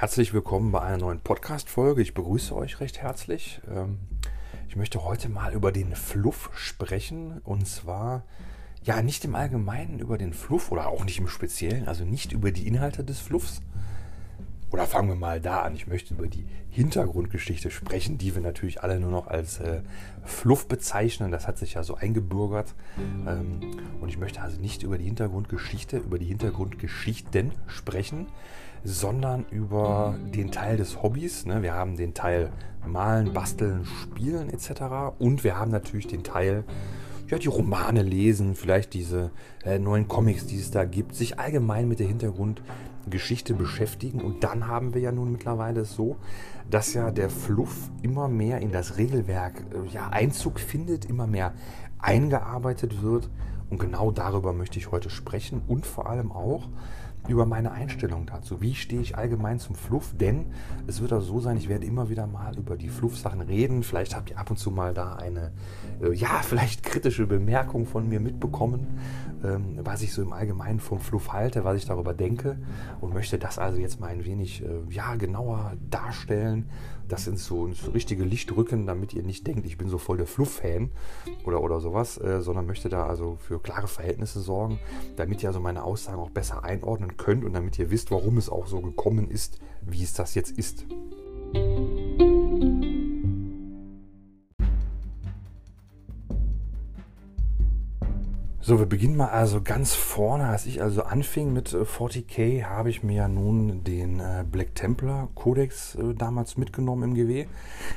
Herzlich willkommen bei einer neuen Podcast-Folge. Ich begrüße euch recht herzlich. Ähm, ich möchte heute mal über den Fluff sprechen und zwar ja nicht im Allgemeinen über den Fluff oder auch nicht im Speziellen, also nicht über die Inhalte des Fluffs. Oder fangen wir mal da an. Ich möchte über die Hintergrundgeschichte sprechen, die wir natürlich alle nur noch als äh, Fluff bezeichnen. Das hat sich ja so eingebürgert. Ähm, und ich möchte also nicht über die Hintergrundgeschichte, über die Hintergrundgeschichten sprechen, sondern über den Teil des Hobbys. Ne? Wir haben den Teil Malen, Basteln, Spielen etc. Und wir haben natürlich den Teil, ja, die Romane lesen, vielleicht diese äh, neuen Comics, die es da gibt, sich allgemein mit der Hintergrundgeschichte beschäftigen. Und dann haben wir ja nun mittlerweile so, dass ja der Fluff immer mehr in das Regelwerk äh, ja, Einzug findet, immer mehr eingearbeitet wird. Und genau darüber möchte ich heute sprechen und vor allem auch, über meine Einstellung dazu. Wie stehe ich allgemein zum Fluff? Denn es wird auch so sein, ich werde immer wieder mal über die Fluff-Sachen reden. Vielleicht habt ihr ab und zu mal da eine, äh, ja, vielleicht kritische Bemerkung von mir mitbekommen, ähm, was ich so im Allgemeinen vom Fluff halte, was ich darüber denke und möchte das also jetzt mal ein wenig, äh, ja, genauer darstellen das ins so, ins richtige Licht rücken, damit ihr nicht denkt, ich bin so voll der Fluff-Fan oder, oder sowas, äh, sondern möchte da also für klare Verhältnisse sorgen, damit ihr also meine Aussagen auch besser einordnen könnt und damit ihr wisst, warum es auch so gekommen ist, wie es das jetzt ist. So, wir beginnen mal also ganz vorne. Als ich also anfing mit 40k, äh, habe ich mir ja nun den äh, Black Templar Codex äh, damals mitgenommen im GW.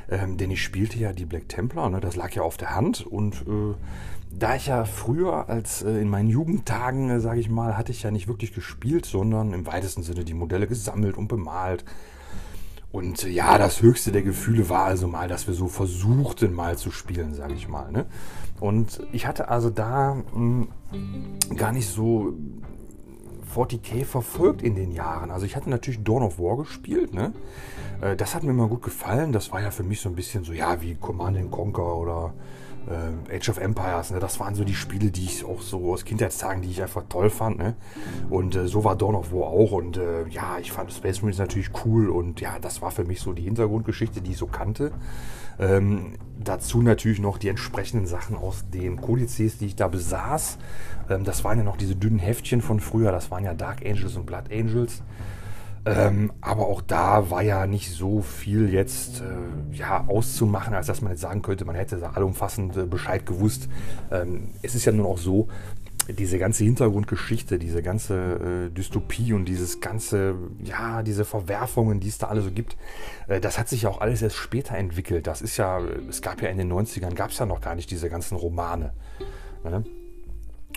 Ähm, denn ich spielte ja die Black Templar, ne, das lag ja auf der Hand. Und äh, da ich ja früher als äh, in meinen Jugendtagen, äh, sage ich mal, hatte ich ja nicht wirklich gespielt, sondern im weitesten Sinne die Modelle gesammelt und bemalt. Und ja, das höchste der Gefühle war also mal, dass wir so versuchten mal zu spielen, sage ich mal. Ne? Und ich hatte also da mh, hm, gar nicht so 40k verfolgt in den Jahren. Also ich hatte natürlich Dawn of War gespielt, ne? Äh, das hat mir immer gut gefallen. Das war ja für mich so ein bisschen so, ja, wie Command Conquer oder äh, Age of Empires. Ne? Das waren so die Spiele, die ich auch so aus Kindheitstagen, die ich einfach toll fand. Ne? Und äh, so war Dawn of War auch. Und äh, ja, ich fand Space Marines natürlich cool. Und ja, das war für mich so die Hintergrundgeschichte, die ich so kannte. Ähm, dazu natürlich noch die entsprechenden Sachen aus den Kodizes, die ich da besaß. Ähm, das waren ja noch diese dünnen Heftchen von früher. Das waren ja Dark Angels und Blood Angels. Ähm, aber auch da war ja nicht so viel jetzt äh, ja, auszumachen, als dass man jetzt sagen könnte, man hätte da allumfassend äh, Bescheid gewusst. Ähm, es ist ja nun auch so, diese ganze Hintergrundgeschichte, diese ganze äh, Dystopie und dieses ganze, ja, diese Verwerfungen, die es da alle so gibt, äh, das hat sich ja auch alles erst später entwickelt. Das ist ja, es gab ja in den 90ern, gab es ja noch gar nicht diese ganzen Romane. Ne?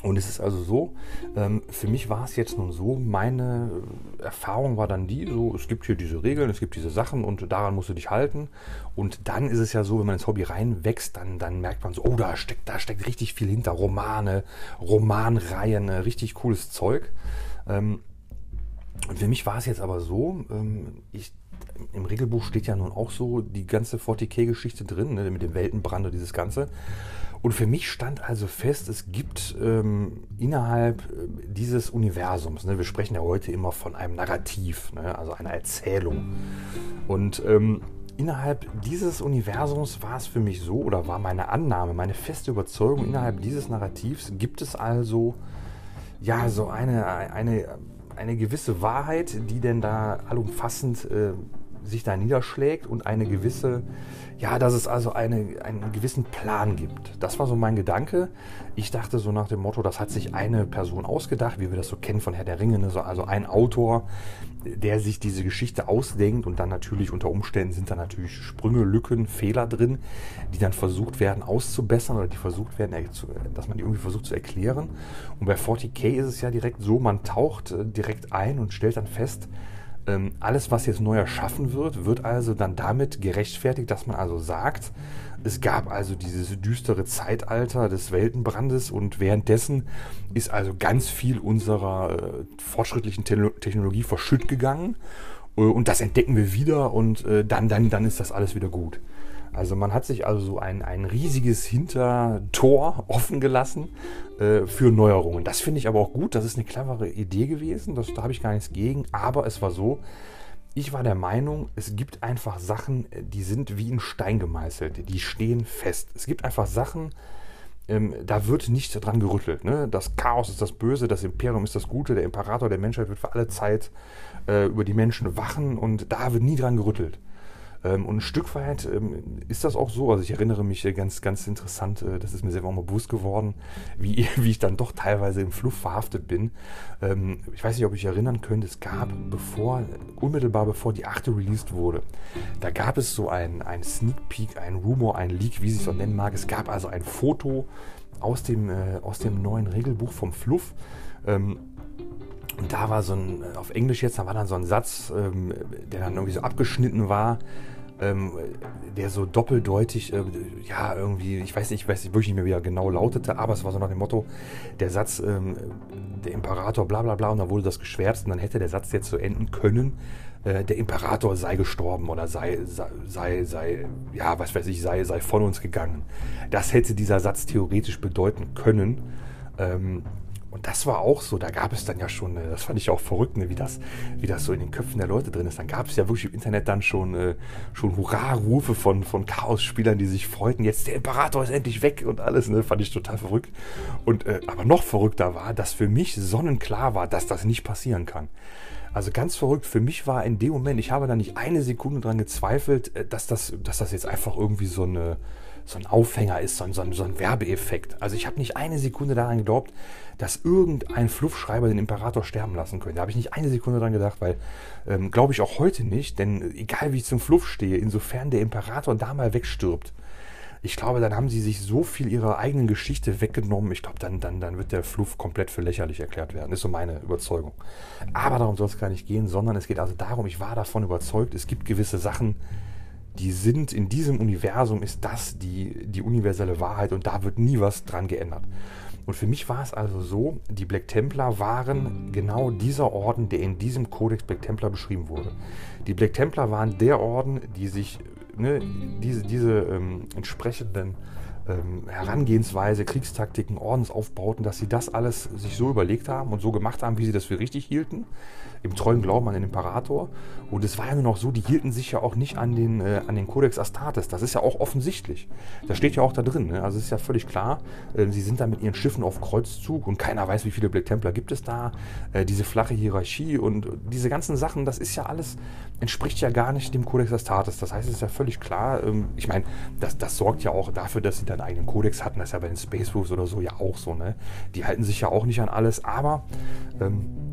Und es ist also so, ähm, für mich war es jetzt nun so, meine Erfahrung war dann die, so, es gibt hier diese Regeln, es gibt diese Sachen und daran musst du dich halten. Und dann ist es ja so, wenn man ins Hobby reinwächst, dann, dann merkt man so, oh, da steckt, da steckt richtig viel hinter. Romane, Romanreihen, äh, richtig cooles Zeug. Ähm, für mich war es jetzt aber so, ähm, ich im Regelbuch steht ja nun auch so die ganze 40k-Geschichte drin, ne, mit dem Weltenbrand und dieses Ganze. Und für mich stand also fest, es gibt ähm, innerhalb äh, dieses Universums, ne, wir sprechen ja heute immer von einem Narrativ, ne, also einer Erzählung. Und ähm, innerhalb dieses Universums war es für mich so, oder war meine Annahme, meine feste Überzeugung, innerhalb dieses Narrativs gibt es also ja so eine, eine, eine gewisse Wahrheit, die denn da allumfassend äh, sich da niederschlägt und eine gewisse, ja, dass es also eine, einen gewissen Plan gibt. Das war so mein Gedanke. Ich dachte so nach dem Motto, das hat sich eine Person ausgedacht, wie wir das so kennen von Herr der Ringe, ne? also ein Autor, der sich diese Geschichte ausdenkt und dann natürlich unter Umständen sind da natürlich Sprünge, Lücken, Fehler drin, die dann versucht werden auszubessern oder die versucht werden, dass man die irgendwie versucht zu erklären. Und bei 40k ist es ja direkt so, man taucht äh, direkt ein und stellt dann fest, ähm, alles, was jetzt neu erschaffen wird, wird also dann damit gerechtfertigt, dass man also sagt, es gab also dieses düstere Zeitalter des Weltenbrandes und währenddessen ist also ganz viel unserer äh, fortschrittlichen Te Technologie verschütt gegangen äh, und das entdecken wir wieder und äh, dann, dann, dann ist das alles wieder gut. Also man hat sich also so ein, ein riesiges Hintertor offen gelassen äh, für Neuerungen. Das finde ich aber auch gut. Das ist eine clevere Idee gewesen. Das, da habe ich gar nichts gegen. Aber es war so, ich war der Meinung, es gibt einfach Sachen, die sind wie in Stein gemeißelt, die stehen fest. Es gibt einfach Sachen, ähm, da wird nicht dran gerüttelt. Ne? Das Chaos ist das Böse, das Imperium ist das Gute, der Imperator der Menschheit wird für alle Zeit äh, über die Menschen wachen und da wird nie dran gerüttelt. Ähm, und ein Stück weit ähm, ist das auch so. Also ich erinnere mich ganz, ganz interessant, äh, das ist mir selber auch mal bewusst geworden, wie, wie ich dann doch teilweise im Fluff verhaftet bin. Ähm, ich weiß nicht, ob ich erinnern könnt, es gab, bevor, unmittelbar bevor die achte released wurde, da gab es so ein, ein Sneak Peek, ein Rumor, ein Leak, wie sich es auch nennen mag. Es gab also ein Foto aus dem, äh, aus dem neuen Regelbuch vom Fluff. Und da war so ein, auf Englisch jetzt, da war dann so ein Satz, ähm, der dann irgendwie so abgeschnitten war ähm, der so doppeldeutig, äh, ja, irgendwie, ich weiß nicht, ich weiß wirklich nicht mehr, wie er genau lautete, aber es war so nach dem Motto, der Satz, ähm, der Imperator, bla bla bla, und dann wurde das geschwärzt und dann hätte der Satz jetzt so enden können, äh, der Imperator sei gestorben oder sei, sei, sei, sei, ja, was weiß ich, sei, sei von uns gegangen. Das hätte dieser Satz theoretisch bedeuten können. Ähm, und das war auch so, da gab es dann ja schon, äh, das fand ich auch verrückt, ne, wie, das, wie das so in den Köpfen der Leute drin ist. Dann gab es ja wirklich im Internet dann schon, äh, schon Hurra-Rufe von, von Chaos-Spielern, die sich freuten, jetzt der Imperator ist endlich weg und alles, ne, fand ich total verrückt. Und äh, aber noch verrückter war, dass für mich sonnenklar war, dass das nicht passieren kann. Also ganz verrückt, für mich war in dem Moment, ich habe da nicht eine Sekunde dran gezweifelt, äh, dass das, dass das jetzt einfach irgendwie so eine so ein Aufhänger ist, so ein, so ein, so ein Werbeeffekt. Also ich habe nicht eine Sekunde daran geglaubt, dass irgendein Fluffschreiber den Imperator sterben lassen könnte. Da habe ich nicht eine Sekunde dran gedacht, weil ähm, glaube ich auch heute nicht, denn egal wie ich zum Fluff stehe, insofern der Imperator da mal wegstirbt, ich glaube, dann haben sie sich so viel ihrer eigenen Geschichte weggenommen. Ich glaube, dann, dann, dann wird der Fluff komplett für lächerlich erklärt werden. Ist so meine Überzeugung. Aber darum soll es gar nicht gehen, sondern es geht also darum, ich war davon überzeugt, es gibt gewisse Sachen, die sind in diesem Universum, ist das die, die universelle Wahrheit und da wird nie was dran geändert. Und für mich war es also so, die Black Templar waren genau dieser Orden, der in diesem Kodex Black Templar beschrieben wurde. Die Black Templar waren der Orden, die sich ne, diese, diese ähm, entsprechenden ähm, Herangehensweise, Kriegstaktiken, Ordensaufbauten, dass sie das alles sich so überlegt haben und so gemacht haben, wie sie das für richtig hielten im treuen Glauben an den Imperator. Und es war ja nur noch so, die hielten sich ja auch nicht an den, äh, an den Codex Astartes. Das ist ja auch offensichtlich. Das steht ja auch da drin. Ne? Also es ist ja völlig klar, äh, sie sind da mit ihren Schiffen auf Kreuzzug und keiner weiß, wie viele Black Templar gibt es da. Äh, diese flache Hierarchie und diese ganzen Sachen, das ist ja alles, entspricht ja gar nicht dem Codex Astartes. Das heißt, es ist ja völlig klar, ähm, ich meine, das, das sorgt ja auch dafür, dass sie dann einen eigenen Codex hatten. Das ist ja bei den Space Wolves oder so ja auch so. Ne? Die halten sich ja auch nicht an alles, aber ähm,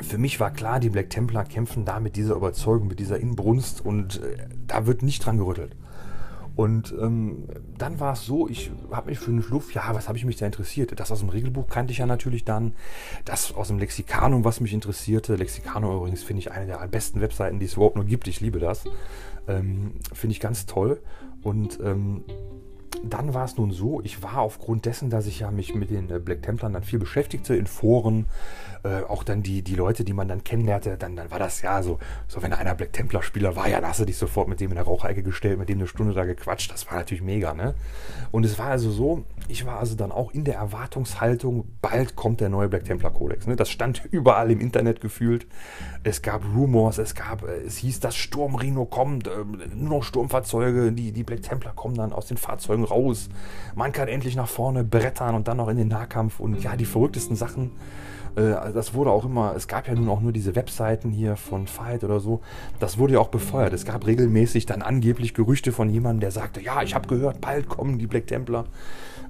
für mich war klar, die Black Templar kämpfen da mit dieser Überzeugung, mit dieser Inbrunst und äh, da wird nicht dran gerüttelt. Und ähm, dann war es so, ich habe mich für den Schluff, ja, was habe ich mich da interessiert? Das aus dem Regelbuch kannte ich ja natürlich dann. Das aus dem Lexikanum, was mich interessierte. Lexikanum übrigens finde ich eine der besten Webseiten, die es überhaupt nur gibt. Ich liebe das. Ähm, finde ich ganz toll. Und ähm, dann war es nun so, ich war aufgrund dessen, dass ich ja mich mit den äh, Black Templern dann viel beschäftigte, in Foren, äh, auch dann die, die Leute, die man dann kennenlernte, dann, dann war das ja so, so wenn einer Black Templar-Spieler war, ja, da hast du dich sofort mit dem in der Raucherecke gestellt, mit dem eine Stunde da gequatscht, das war natürlich mega, ne? Und es war also so, ich war also dann auch in der Erwartungshaltung, bald kommt der neue Black Templar Kodex, ne? Das stand überall im Internet gefühlt, es gab Rumors, es gab, äh, es hieß, das Sturmrino kommt, äh, nur noch Sturmfahrzeuge, die, die Black Templar kommen dann aus den Fahrzeugen raus, man kann endlich nach vorne brettern und dann noch in den Nahkampf und ja, die verrücktesten Sachen, das wurde auch immer, es gab ja nun auch nur diese Webseiten hier von Fight oder so. Das wurde ja auch befeuert. Es gab regelmäßig dann angeblich Gerüchte von jemandem, der sagte, ja, ich habe gehört, bald kommen die Black Templar.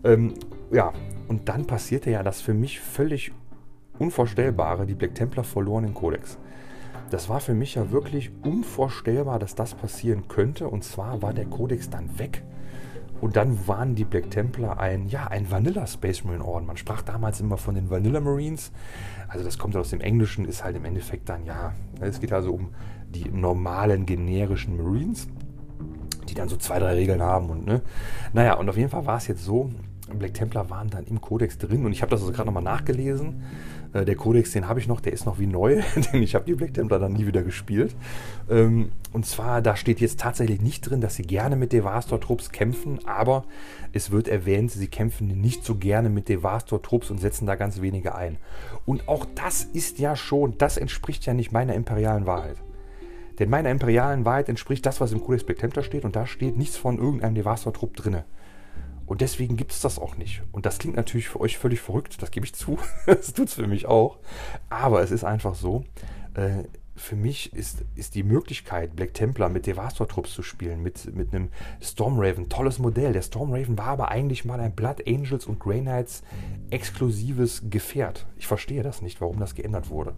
Ähm, ja, und dann passierte ja das für mich völlig Unvorstellbare, die Black Templar verloren den Kodex. Das war für mich ja wirklich unvorstellbar, dass das passieren könnte. Und zwar war der Kodex dann weg. Und dann waren die Black Templar ein, ja, ein Vanilla Space Marine Orden. Man sprach damals immer von den Vanilla Marines. Also das kommt aus dem Englischen, ist halt im Endeffekt dann, ja, es geht also um die normalen generischen Marines, die dann so zwei, drei Regeln haben und, ne. Naja, und auf jeden Fall war es jetzt so, Black Templar waren dann im Kodex drin und ich habe das also gerade nochmal nachgelesen. Äh, der Kodex, den habe ich noch, der ist noch wie neu, denn ich habe die Black Templar dann nie wieder gespielt. Ähm, und zwar, da steht jetzt tatsächlich nicht drin, dass sie gerne mit Devastor-Trupps kämpfen, aber es wird erwähnt, sie kämpfen nicht so gerne mit Devastor-Trupps und setzen da ganz wenige ein. Und auch das ist ja schon, das entspricht ja nicht meiner imperialen Wahrheit. Denn meiner imperialen Wahrheit entspricht das, was im Codex Black Templar steht und da steht nichts von irgendeinem Devastor-Trupp drinne. Und deswegen gibt es das auch nicht. Und das klingt natürlich für euch völlig verrückt, das gebe ich zu. das tut es für mich auch. Aber es ist einfach so, äh, für mich ist, ist die Möglichkeit, Black Templar mit Devastor-Trupps zu spielen, mit, mit einem Stormraven, tolles Modell. Der Stormraven war aber eigentlich mal ein Blood Angels und Grey Knights exklusives Gefährt. Ich verstehe das nicht, warum das geändert wurde.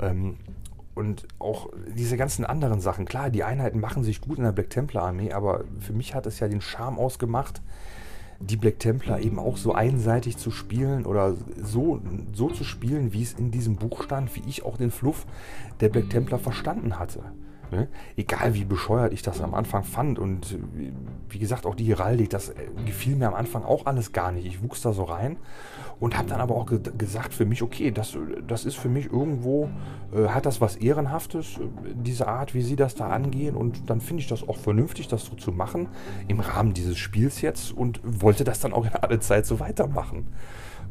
Ähm, und auch diese ganzen anderen Sachen. Klar, die Einheiten machen sich gut in der Black Templar Armee, aber für mich hat es ja den Charme ausgemacht, die Black Templar eben auch so einseitig zu spielen oder so, so zu spielen, wie es in diesem Buch stand, wie ich auch den Fluff der Black Templar verstanden hatte. Ne? Egal wie bescheuert ich das am Anfang fand und wie gesagt auch die Heraldik, das äh, gefiel mir am Anfang auch alles gar nicht. Ich wuchs da so rein und habe dann aber auch ge gesagt für mich, okay, das, das ist für mich irgendwo, äh, hat das was Ehrenhaftes, äh, diese Art, wie sie das da angehen und dann finde ich das auch vernünftig, das so zu machen im Rahmen dieses Spiels jetzt und wollte das dann auch in aller Zeit so weitermachen.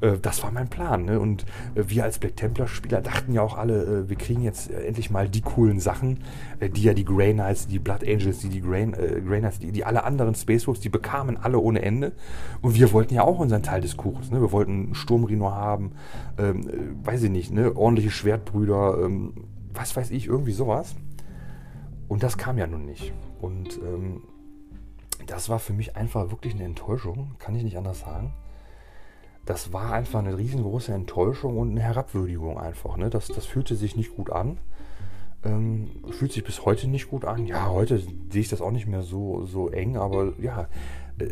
Äh, das war mein Plan. Ne? Und äh, wir als Black Templar-Spieler dachten ja auch alle, äh, wir kriegen jetzt endlich mal die coolen Sachen, die ja die Grey Knights, die Blood Angels, die, die Grey, Grey Knights, die, die alle anderen Space Wolves, die bekamen alle ohne Ende. Und wir wollten ja auch unseren Teil des Kuchens. Ne? Wir wollten Sturmrino haben, ähm, weiß ich nicht, ne? ordentliche Schwertbrüder, ähm, was weiß ich, irgendwie sowas. Und das kam ja nun nicht. Und ähm, das war für mich einfach wirklich eine Enttäuschung, kann ich nicht anders sagen das war einfach eine riesengroße Enttäuschung und eine Herabwürdigung einfach. Ne? Das, das fühlte sich nicht gut an. Ähm, fühlt sich bis heute nicht gut an. Ja, heute sehe ich das auch nicht mehr so, so eng, aber ja, äh,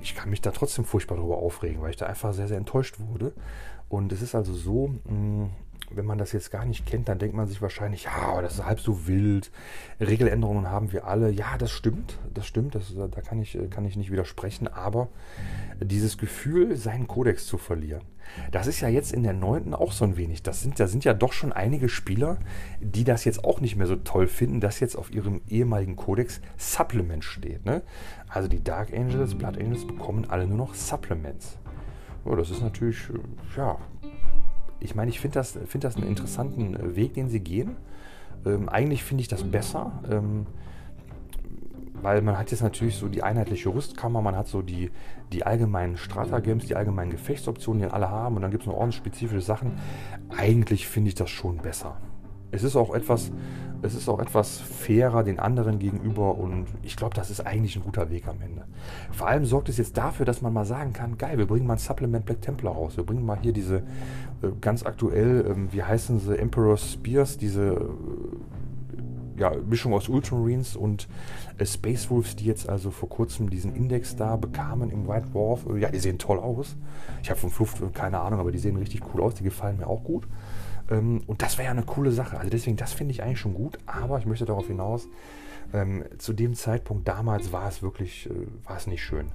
ich kann mich da trotzdem furchtbar darüber aufregen, weil ich da einfach sehr, sehr enttäuscht wurde. Und es ist also so, mh, mm, wenn man das jetzt gar nicht kennt, dann denkt man sich wahrscheinlich, ja, aber das ist halb so wild. Regeländerungen haben wir alle. Ja, das stimmt, das stimmt, das, da kann ich, kann ich nicht widersprechen. Aber dieses Gefühl, seinen Kodex zu verlieren, das ist ja jetzt in der neunten auch so ein wenig. Das sind, da sind ja doch schon einige Spieler, die das jetzt auch nicht mehr so toll finden, dass jetzt auf ihrem ehemaligen Kodex Supplement steht. Ne? Also die Dark Angels, Blood Angels bekommen alle nur noch Supplements. Oh, das ist natürlich, ja, ich meine, ich finde das, find das einen interessanten äh, Weg, den sie gehen. Ähm, eigentlich finde ich das besser, ähm, weil man hat jetzt natürlich so die einheitliche Rüstkammer, man hat so die, die allgemeinen Stratagems, die allgemeinen Gefechtsoptionen, die alle haben und dann gibt es noch ordensspezifische Sachen. Eigentlich finde ich das schon besser. Es ist auch etwas, es ist auch etwas fairer den anderen gegenüber und ich glaube, das ist eigentlich ein guter Weg am Ende. Vor allem sorgt es jetzt dafür, dass man mal sagen kann, geil, wir bringen mal ein Supplement Black Templar raus. Wir bringen mal hier diese äh, ganz aktuell, äh, wie heißen sie, Emperor Spears, diese äh, ja, Mischung aus Ultramarines und äh, Space Wolves, die jetzt also vor kurzem diesen Index da bekamen im White Dwarf. Ja, die sehen toll aus. Ich habe vom Fluft keine Ahnung, aber die sehen richtig cool aus. Die gefallen mir auch gut. Ähm, und das wäre ja eine coole Sache. Also deswegen, das finde ich eigentlich schon gut. Aber ich möchte darauf hinaus, ähm, zu dem Zeitpunkt damals war es wirklich, äh, war es nicht schön.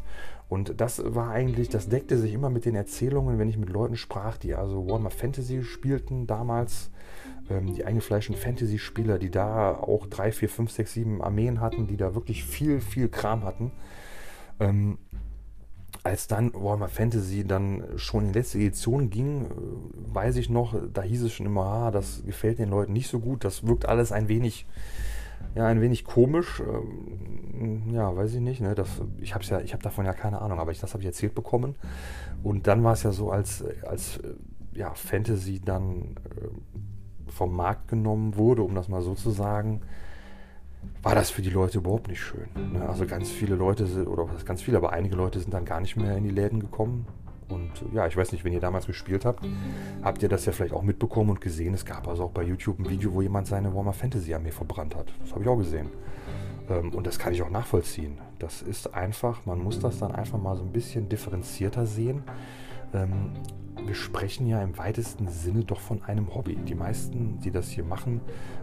Und das war eigentlich, das deckte sich immer mit den Erzählungen, wenn ich mit Leuten sprach, die also Warhammer Fantasy spielten damals, ähm, die eingefleischten Fantasy-Spieler, die da auch drei, vier, fünf, sechs, sieben Armeen hatten, die da wirklich viel, viel Kram hatten. Ähm, als dann Warhammer Fantasy dann schon in die letzte Edition ging, äh, weiß ich noch, da hieß es schon immer, ah, das gefällt den Leuten nicht so gut, das wirkt alles ein wenig, ja, ein wenig komisch. Ähm, ja, weiß ich nicht, ne? Das, ich habe ja, ich habe davon ja keine Ahnung, aber ich, das habe ich erzählt bekommen. Und dann war es ja so, als, als äh, ja, Fantasy dann äh, vom Markt genommen wurde, um das mal so zu sagen, war das für die Leute überhaupt nicht schön. Ne? Also ganz viele Leute, oder ganz viele, aber einige Leute sind dann gar nicht mehr in die Läden gekommen. Und ja, ich weiß nicht, wenn ihr damals gespielt habt, habt ihr das ja vielleicht auch mitbekommen und gesehen. Es gab also auch bei YouTube ein Video, wo jemand seine Warhammer Fantasy Armee verbrannt hat. Das habe ich auch gesehen. Ähm, und das kann ich auch nachvollziehen. Das ist einfach, man muss das dann einfach mal so ein bisschen differenzierter sehen. Wir sprechen ja im weitesten Sinne doch von einem Hobby. Die meisten, die das hier machen,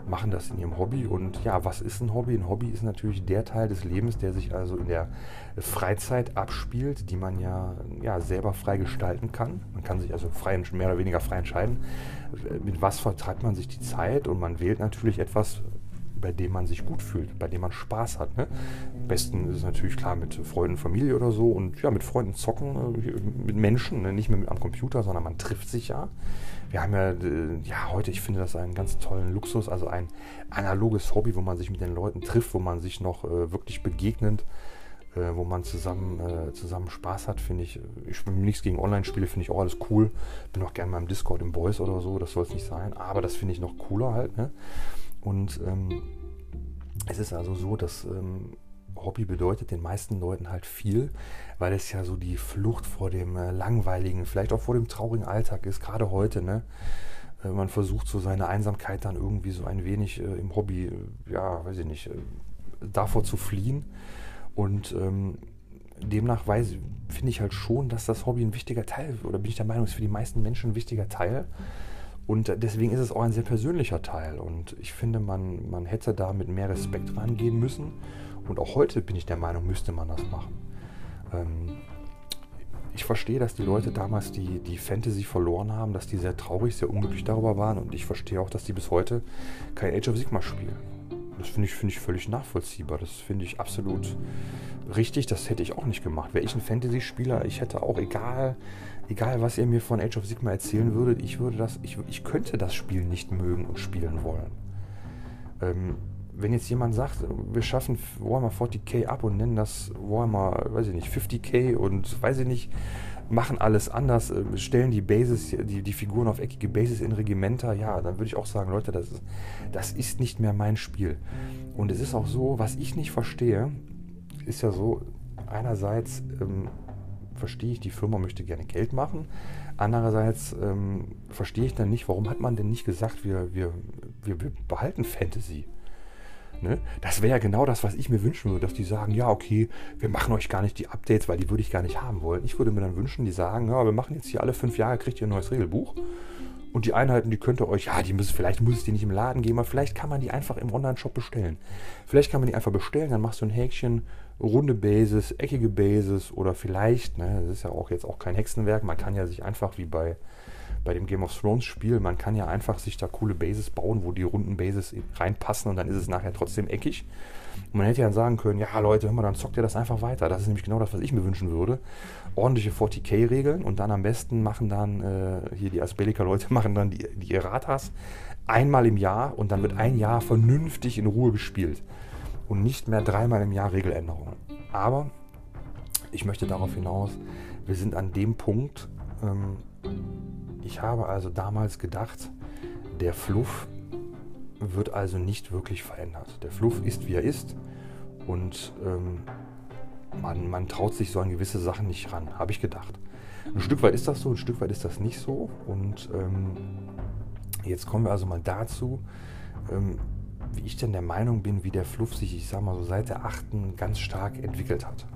machen das in ihrem Hobby. Und ja, was ist ein Hobby? Ein Hobby ist natürlich der Teil des Lebens, der sich also in der Freizeit abspielt, die man ja, ja selber frei gestalten kann. Man kann sich also frei, mehr oder weniger frei entscheiden, mit was vertreibt man sich die Zeit. Und man wählt natürlich etwas, bei dem man sich gut fühlt, bei dem man Spaß hat. Ne? Am besten ist es natürlich klar mit Freunden, Familie oder so und ja, mit Freunden zocken, äh, mit Menschen, ne? nicht mehr am Computer, sondern man trifft sich ja. Wir haben ja, äh, ja heute, ich finde das einen ganz tollen Luxus, also ein analoges Hobby, wo man sich mit den Leuten trifft, wo man sich noch äh, wirklich begegnet äh, wo man zusammen, äh, zusammen Spaß hat, finde ich. Ich bin nichts gegen Online-Spiele, finde ich auch alles cool. Bin auch gerne mal im Discord im Boys oder so, das soll es nicht sein. Aber das finde ich noch cooler halt. Ne? Und ähm, es ist also so, dass ähm, Hobby bedeutet den meisten Leuten halt viel, weil es ja so die Flucht vor dem äh, langweiligen, vielleicht auch vor dem traurigen Alltag ist, gerade heute. Ne? Äh, man versucht so seine Einsamkeit dann irgendwie so ein wenig äh, im Hobby, äh, ja, weiß ich nicht, äh, davor zu fliehen. Und ähm, demnach finde ich halt schon, dass das Hobby ein wichtiger Teil, oder bin ich der Meinung, ist für die meisten Menschen ein wichtiger Teil. Und deswegen ist es auch ein sehr persönlicher Teil. Und ich finde, man, man hätte da mit mehr Respekt rangehen müssen. Und auch heute bin ich der Meinung, müsste man das machen. Ähm, ich verstehe, dass die Leute damals die, die Fantasy verloren haben, dass die sehr traurig, sehr unglücklich darüber waren. Und ich verstehe auch, dass die bis heute kein Age of Sigma spielen. Das finde ich, find ich völlig nachvollziehbar. Das finde ich absolut richtig. Das hätte ich auch nicht gemacht. Wäre ich ein Fantasy-Spieler, ich hätte auch, egal, egal was ihr mir von Age of Sigma erzählen würdet, ich würde das, ich, ich könnte das Spiel nicht mögen und spielen wollen. Ähm, wenn jetzt jemand sagt, wir schaffen Warhammer 40k ab und nennen das Warhammer, weiß ich nicht, 50k und weiß ich nicht, machen alles anders, äh, stellen die Bases, die, die Figuren auf eckige Bases in Regimenter, ja, dann würde ich auch sagen, Leute, das ist, das ist nicht mehr mein Spiel. Und es ist auch so, was ich nicht verstehe, ist ja so, einerseits ähm, verstehe ich, die Firma möchte gerne Geld machen, andererseits ähm, verstehe ich dann nicht, warum hat man denn nicht gesagt, wir, wir, wir, wir behalten Fantasy. Ne? Das wäre ja genau das, was ich mir wünschen würde, dass die sagen, ja, okay, wir machen euch gar nicht die Updates, weil die würde ich gar nicht haben wollen. Ich würde mir dann wünschen, die sagen, ja, wir machen jetzt hier alle fünf Jahre, kriegt ihr ein neues Regelbuch. Und die Einheiten, die könnt ihr euch, ja, die müssen, vielleicht muss es die nicht im Laden geben, aber vielleicht kann man die einfach im Online-Shop bestellen. Vielleicht kann man die einfach bestellen, dann machst du ein Häkchen, runde Bases, eckige Bases oder vielleicht, ne, das ist ja auch jetzt auch kein Hexenwerk, man kann ja sich einfach wie bei bei dem Game of Thrones Spiel, man kann ja einfach sich da coole Bases bauen, wo die runden Bases reinpassen und dann ist es nachher trotzdem eckig. Und man hätte ja sagen können, ja Leute, hör mal, dann zockt ihr das einfach weiter. Das ist nämlich genau das, was ich mir wünschen würde. Ordentliche 40k-Regeln und dann am besten machen dann, äh, hier die Asbellica-Leute machen dann die, die Erratas einmal im Jahr und dann wird ein Jahr vernünftig in Ruhe gespielt. Und nicht mehr dreimal im Jahr Regeländerungen. Aber ich möchte darauf hinaus, wir sind an dem Punkt, ähm, ich habe also damals gedacht, der Fluff wird also nicht wirklich verändert. Der Fluff ist, wie er ist und ähm, man, man traut sich so an gewisse Sachen nicht ran, habe ich gedacht. Ein Stück weit ist das so, ein Stück weit ist das nicht so. Und ähm, jetzt kommen wir also mal dazu, ähm, wie ich denn der Meinung bin, wie der Fluff sich, ich sag mal so, seit der 8. ganz stark entwickelt hat.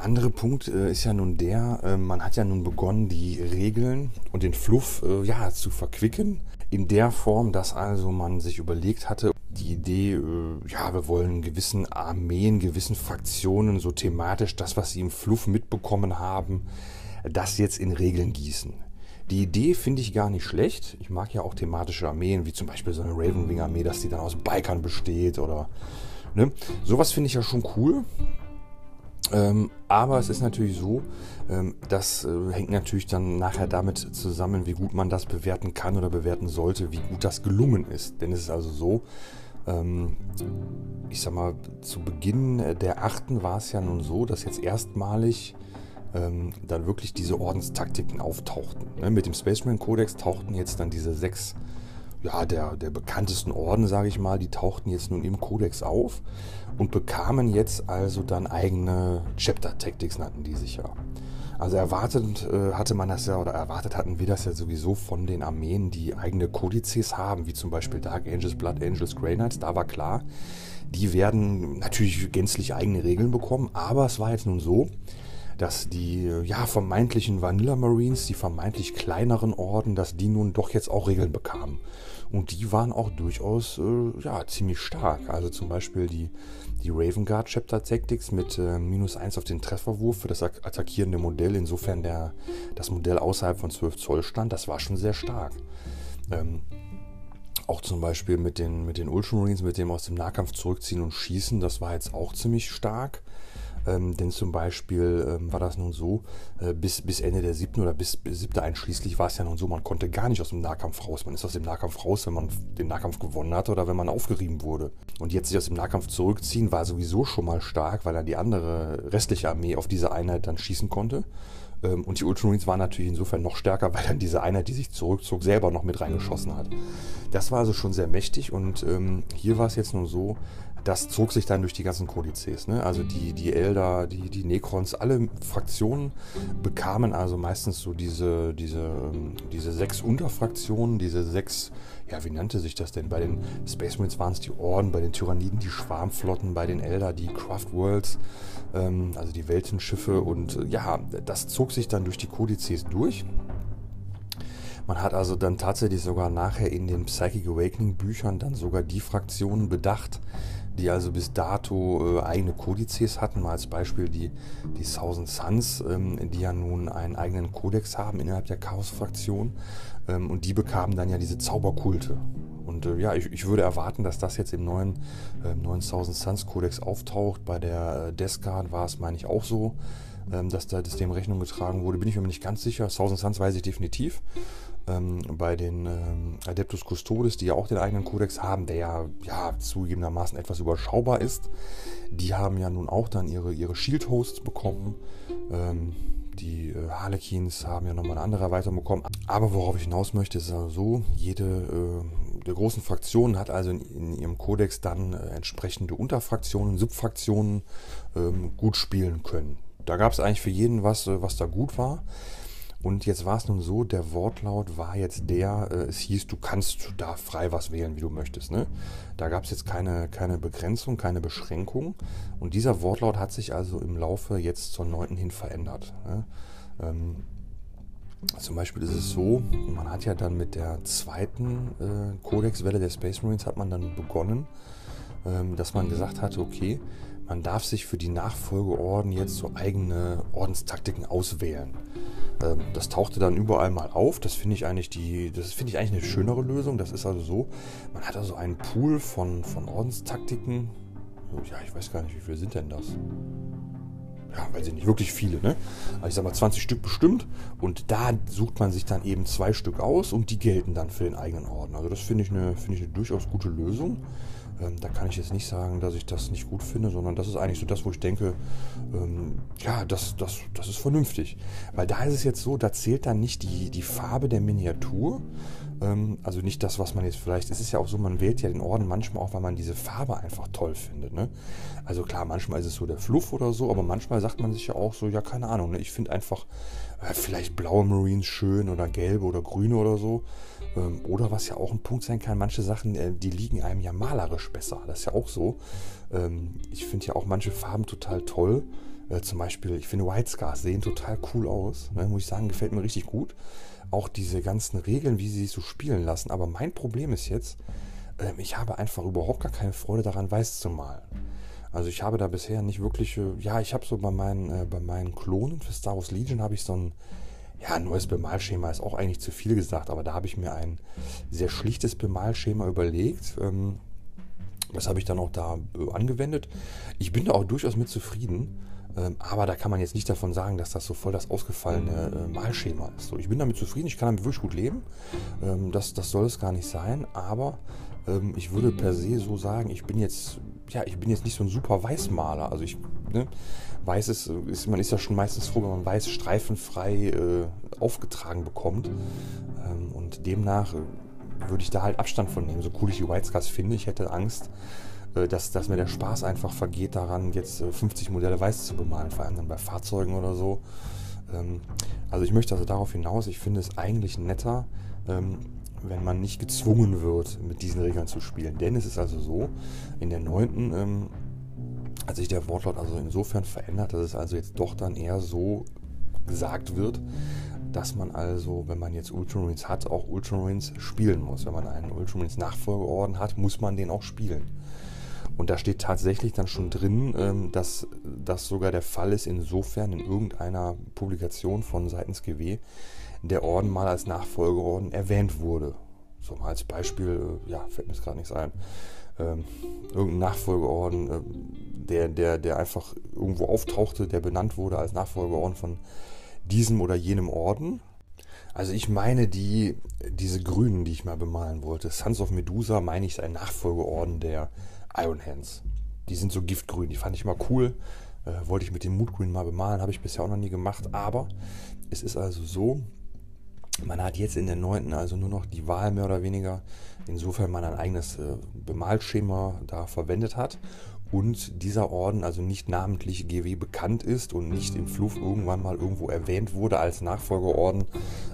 Der andere Punkt äh, ist ja nun der, äh, man hat ja nun begonnen, die Regeln und den Fluff äh, ja, zu verquicken. In der Form, dass also man sich überlegt hatte, die Idee, äh, ja, wir wollen gewissen Armeen, gewissen Fraktionen so thematisch das, was sie im Fluff mitbekommen haben, das jetzt in Regeln gießen. Die Idee finde ich gar nicht schlecht. Ich mag ja auch thematische Armeen, wie zum Beispiel so eine Ravenwing-Armee, dass die dann aus Bikern besteht oder. Ne? Sowas finde ich ja schon cool. Ähm, aber es ist natürlich so, ähm, das äh, hängt natürlich dann nachher damit zusammen, wie gut man das bewerten kann oder bewerten sollte, wie gut das gelungen ist. Denn es ist also so, ähm, ich sag mal, zu Beginn der achten war es ja nun so, dass jetzt erstmalig ähm, dann wirklich diese Ordenstaktiken auftauchten. Ne? Mit dem Spaceman Codex tauchten jetzt dann diese sechs ja, der, der bekanntesten Orden, sage ich mal, die tauchten jetzt nun im Kodex auf und bekamen jetzt also dann eigene Chapter Tactics, nannten die sich ja. Also erwartet äh, hatte man das ja, oder erwartet hatten wir das ja sowieso von den Armeen, die eigene Kodizes haben, wie zum Beispiel Dark Angels, Blood Angels, Grey Knights, da war klar, die werden natürlich gänzlich eigene Regeln bekommen, aber es war jetzt nun so, dass die ja, vermeintlichen Vanilla Marines, die vermeintlich kleineren Orden, dass die nun doch jetzt auch Regeln bekamen. Und die waren auch durchaus äh, ja, ziemlich stark. Also zum Beispiel die, die Raven Guard Chapter Tactics mit äh, minus 1 auf den Trefferwurf für das attackierende Modell, insofern der, das Modell außerhalb von 12 Zoll stand, das war schon sehr stark. Ähm, auch zum Beispiel mit den, mit den Ultramarines, mit dem aus dem Nahkampf zurückziehen und schießen, das war jetzt auch ziemlich stark. Ähm, denn zum Beispiel ähm, war das nun so, äh, bis, bis Ende der siebten oder bis, bis siebte einschließlich war es ja nun so, man konnte gar nicht aus dem Nahkampf raus. Man ist aus dem Nahkampf raus, wenn man den Nahkampf gewonnen hatte oder wenn man aufgerieben wurde. Und jetzt sich aus dem Nahkampf zurückziehen war sowieso schon mal stark, weil dann die andere restliche Armee auf diese Einheit dann schießen konnte. Ähm, und die Ultramarines waren natürlich insofern noch stärker, weil dann diese Einheit, die sich zurückzog, selber noch mit reingeschossen hat. Das war also schon sehr mächtig und ähm, hier war es jetzt nur so, das zog sich dann durch die ganzen Kodizes. Ne? Also die, die Elder, die, die Necrons, alle Fraktionen bekamen also meistens so diese, diese, ähm, diese sechs Unterfraktionen, diese sechs, ja, wie nannte sich das denn? Bei den Space Marines waren es die Orden, bei den Tyranniden die Schwarmflotten, bei den Elder die Craft Worlds, ähm, also die Weltenschiffe und äh, ja, das zog sich dann durch die Kodizes durch. Man hat also dann tatsächlich sogar nachher in den Psychic Awakening Büchern dann sogar die Fraktionen bedacht, die also bis dato äh, eigene Kodizes hatten. Mal als Beispiel die, die Thousand Suns, ähm, die ja nun einen eigenen Kodex haben innerhalb der Chaos-Fraktion. Ähm, und die bekamen dann ja diese Zauberkulte. Und äh, ja, ich, ich, würde erwarten, dass das jetzt im neuen, äh, Thousand Suns Kodex auftaucht. Bei der äh, Death Guard war es, meine ich, auch so, ähm, dass da das dem Rechnung getragen wurde. Bin ich mir nicht ganz sicher. Thousand Suns weiß ich definitiv ähm, bei den ähm, Adeptus Custodes, die ja auch den eigenen Kodex haben, der ja, ja zugegebenermaßen etwas überschaubar ist. Die haben ja nun auch dann ihre, ihre Shield-Hosts bekommen. Ähm, die äh, Harlequins haben ja nochmal eine andere Erweiterung bekommen. Aber worauf ich hinaus möchte, ist also so, jede äh, der großen Fraktionen hat also in, in ihrem Kodex dann äh, entsprechende Unterfraktionen, Subfraktionen ähm, gut spielen können. Da gab es eigentlich für jeden was, äh, was da gut war. Und jetzt war es nun so, der Wortlaut war jetzt der, äh, es hieß, du kannst da frei was wählen, wie du möchtest. Ne? Da gab es jetzt keine, keine Begrenzung, keine Beschränkung. Und dieser Wortlaut hat sich also im Laufe jetzt zur 9. hin verändert. Ne? Ähm, zum Beispiel ist es so, man hat ja dann mit der zweiten äh, Kodexwelle der Space Marines hat man dann begonnen, ähm, dass man gesagt hatte, okay, man darf sich für die Nachfolgeorden jetzt so eigene Ordenstaktiken auswählen. Ähm, das tauchte dann überall mal auf. Das finde ich eigentlich die, das finde ich eigentlich eine schönere Lösung. Das ist also so, man hat also einen Pool von, von Ordenstaktiken. Ja, ich weiß gar nicht, wie viele sind denn das? ja, weiß ich nicht, wirklich viele, ne? Also ich sag mal 20 Stück bestimmt und da sucht man sich dann eben zwei Stück aus und die gelten dann für den eigenen Orden. Also das finde ich, eine, find ich eine durchaus gute Lösung. Ähm, da kann ich jetzt nicht sagen, dass ich das nicht gut finde, sondern das ist eigentlich so das, wo ich denke, ähm, ja, das, das, das ist vernünftig. Weil da ist es jetzt so, da zählt dann nicht die, die Farbe der Miniatur, ähm, also nicht das, was man jetzt vielleicht, es ist ja auch so, man wählt ja den Orden manchmal auch, weil man diese Farbe einfach toll findet. Ne? Also klar, manchmal ist es so der Fluff oder so, aber manchmal sagt man sich ja auch so, ja, keine Ahnung, ne? ich finde einfach äh, vielleicht blaue Marines schön oder gelbe oder grüne oder so. Ähm, oder was ja auch ein Punkt sein kann, manche Sachen, äh, die liegen einem ja malerisch besser. Das ist ja auch so. Ähm, ich finde ja auch manche Farben total toll. Äh, zum Beispiel, ich finde White Scars sehen total cool aus. Ne? Muss ich sagen, gefällt mir richtig gut. Auch diese ganzen Regeln, wie sie sich so spielen lassen. Aber mein Problem ist jetzt, äh, ich habe einfach überhaupt gar keine Freude daran, weiß zu malen. Also ich habe da bisher nicht wirklich, äh, ja, ich habe so bei meinen, äh, bei meinen Klonen für Star Wars Legion habe ich so ein, ja, neues Bemalschema ist auch eigentlich zu viel gesagt, aber da habe ich mir ein sehr schlichtes Bemalschema überlegt. Ähm, das habe ich dann auch da äh, angewendet. Ich bin da auch durchaus mit zufrieden. Ähm, aber da kann man jetzt nicht davon sagen, dass das so voll das ausgefallene äh, Malschema ist. So, ich bin damit zufrieden, ich kann damit wirklich gut leben. Ähm, das, das soll es gar nicht sein. Aber ich würde per se so sagen, ich bin jetzt, ja, ich bin jetzt nicht so ein super Weißmaler. Also ich, ne, weiß ist, ist, man ist ja schon meistens froh, wenn man weiß streifenfrei äh, aufgetragen bekommt. Ähm, und demnach äh, würde ich da halt Abstand von nehmen. So cool ich die White Scars finde, ich hätte Angst, äh, dass, dass mir der Spaß einfach vergeht daran, jetzt 50 äh, Modelle weiß zu bemalen, vor allem dann bei Fahrzeugen oder so. Ähm, also ich möchte also darauf hinaus, ich finde es eigentlich netter, ähm, wenn man nicht gezwungen wird, mit diesen Regeln zu spielen. Denn es ist also so, in der neunten ähm, hat sich der Wortlaut also insofern verändert, dass es also jetzt doch dann eher so gesagt wird, dass man also, wenn man jetzt Ultramarines hat, auch Ultramarines spielen muss. Wenn man einen Ultramarines Nachfolgeorden hat, muss man den auch spielen. Und da steht tatsächlich dann schon drin, ähm, dass das sogar der Fall ist, insofern in irgendeiner Publikation von seitens GW der Orden mal als Nachfolgeorden erwähnt wurde. So mal als Beispiel, äh, ja, fällt mir jetzt gerade nichts ein. Ähm, irgendein Nachfolgeorden, äh, der, der, der einfach irgendwo auftauchte, der benannt wurde als Nachfolgeorden von diesem oder jenem Orden. Also ich meine die, diese Grünen, die ich mal bemalen wollte. Sons of Medusa meine ich ist ein Nachfolgeorden der Iron Hands. Die sind so giftgrün, die fand ich mal cool. Äh, wollte ich mit dem Mood Green mal bemalen, habe ich bisher auch noch nie gemacht. Aber es ist also so, man hat jetzt in der neunten also nur noch die Wahl mehr oder weniger, insofern man ein eigenes äh, Bemalschema da verwendet hat und dieser Orden also nicht namentlich GW bekannt ist und nicht im Fluff irgendwann mal irgendwo erwähnt wurde als Nachfolgeorden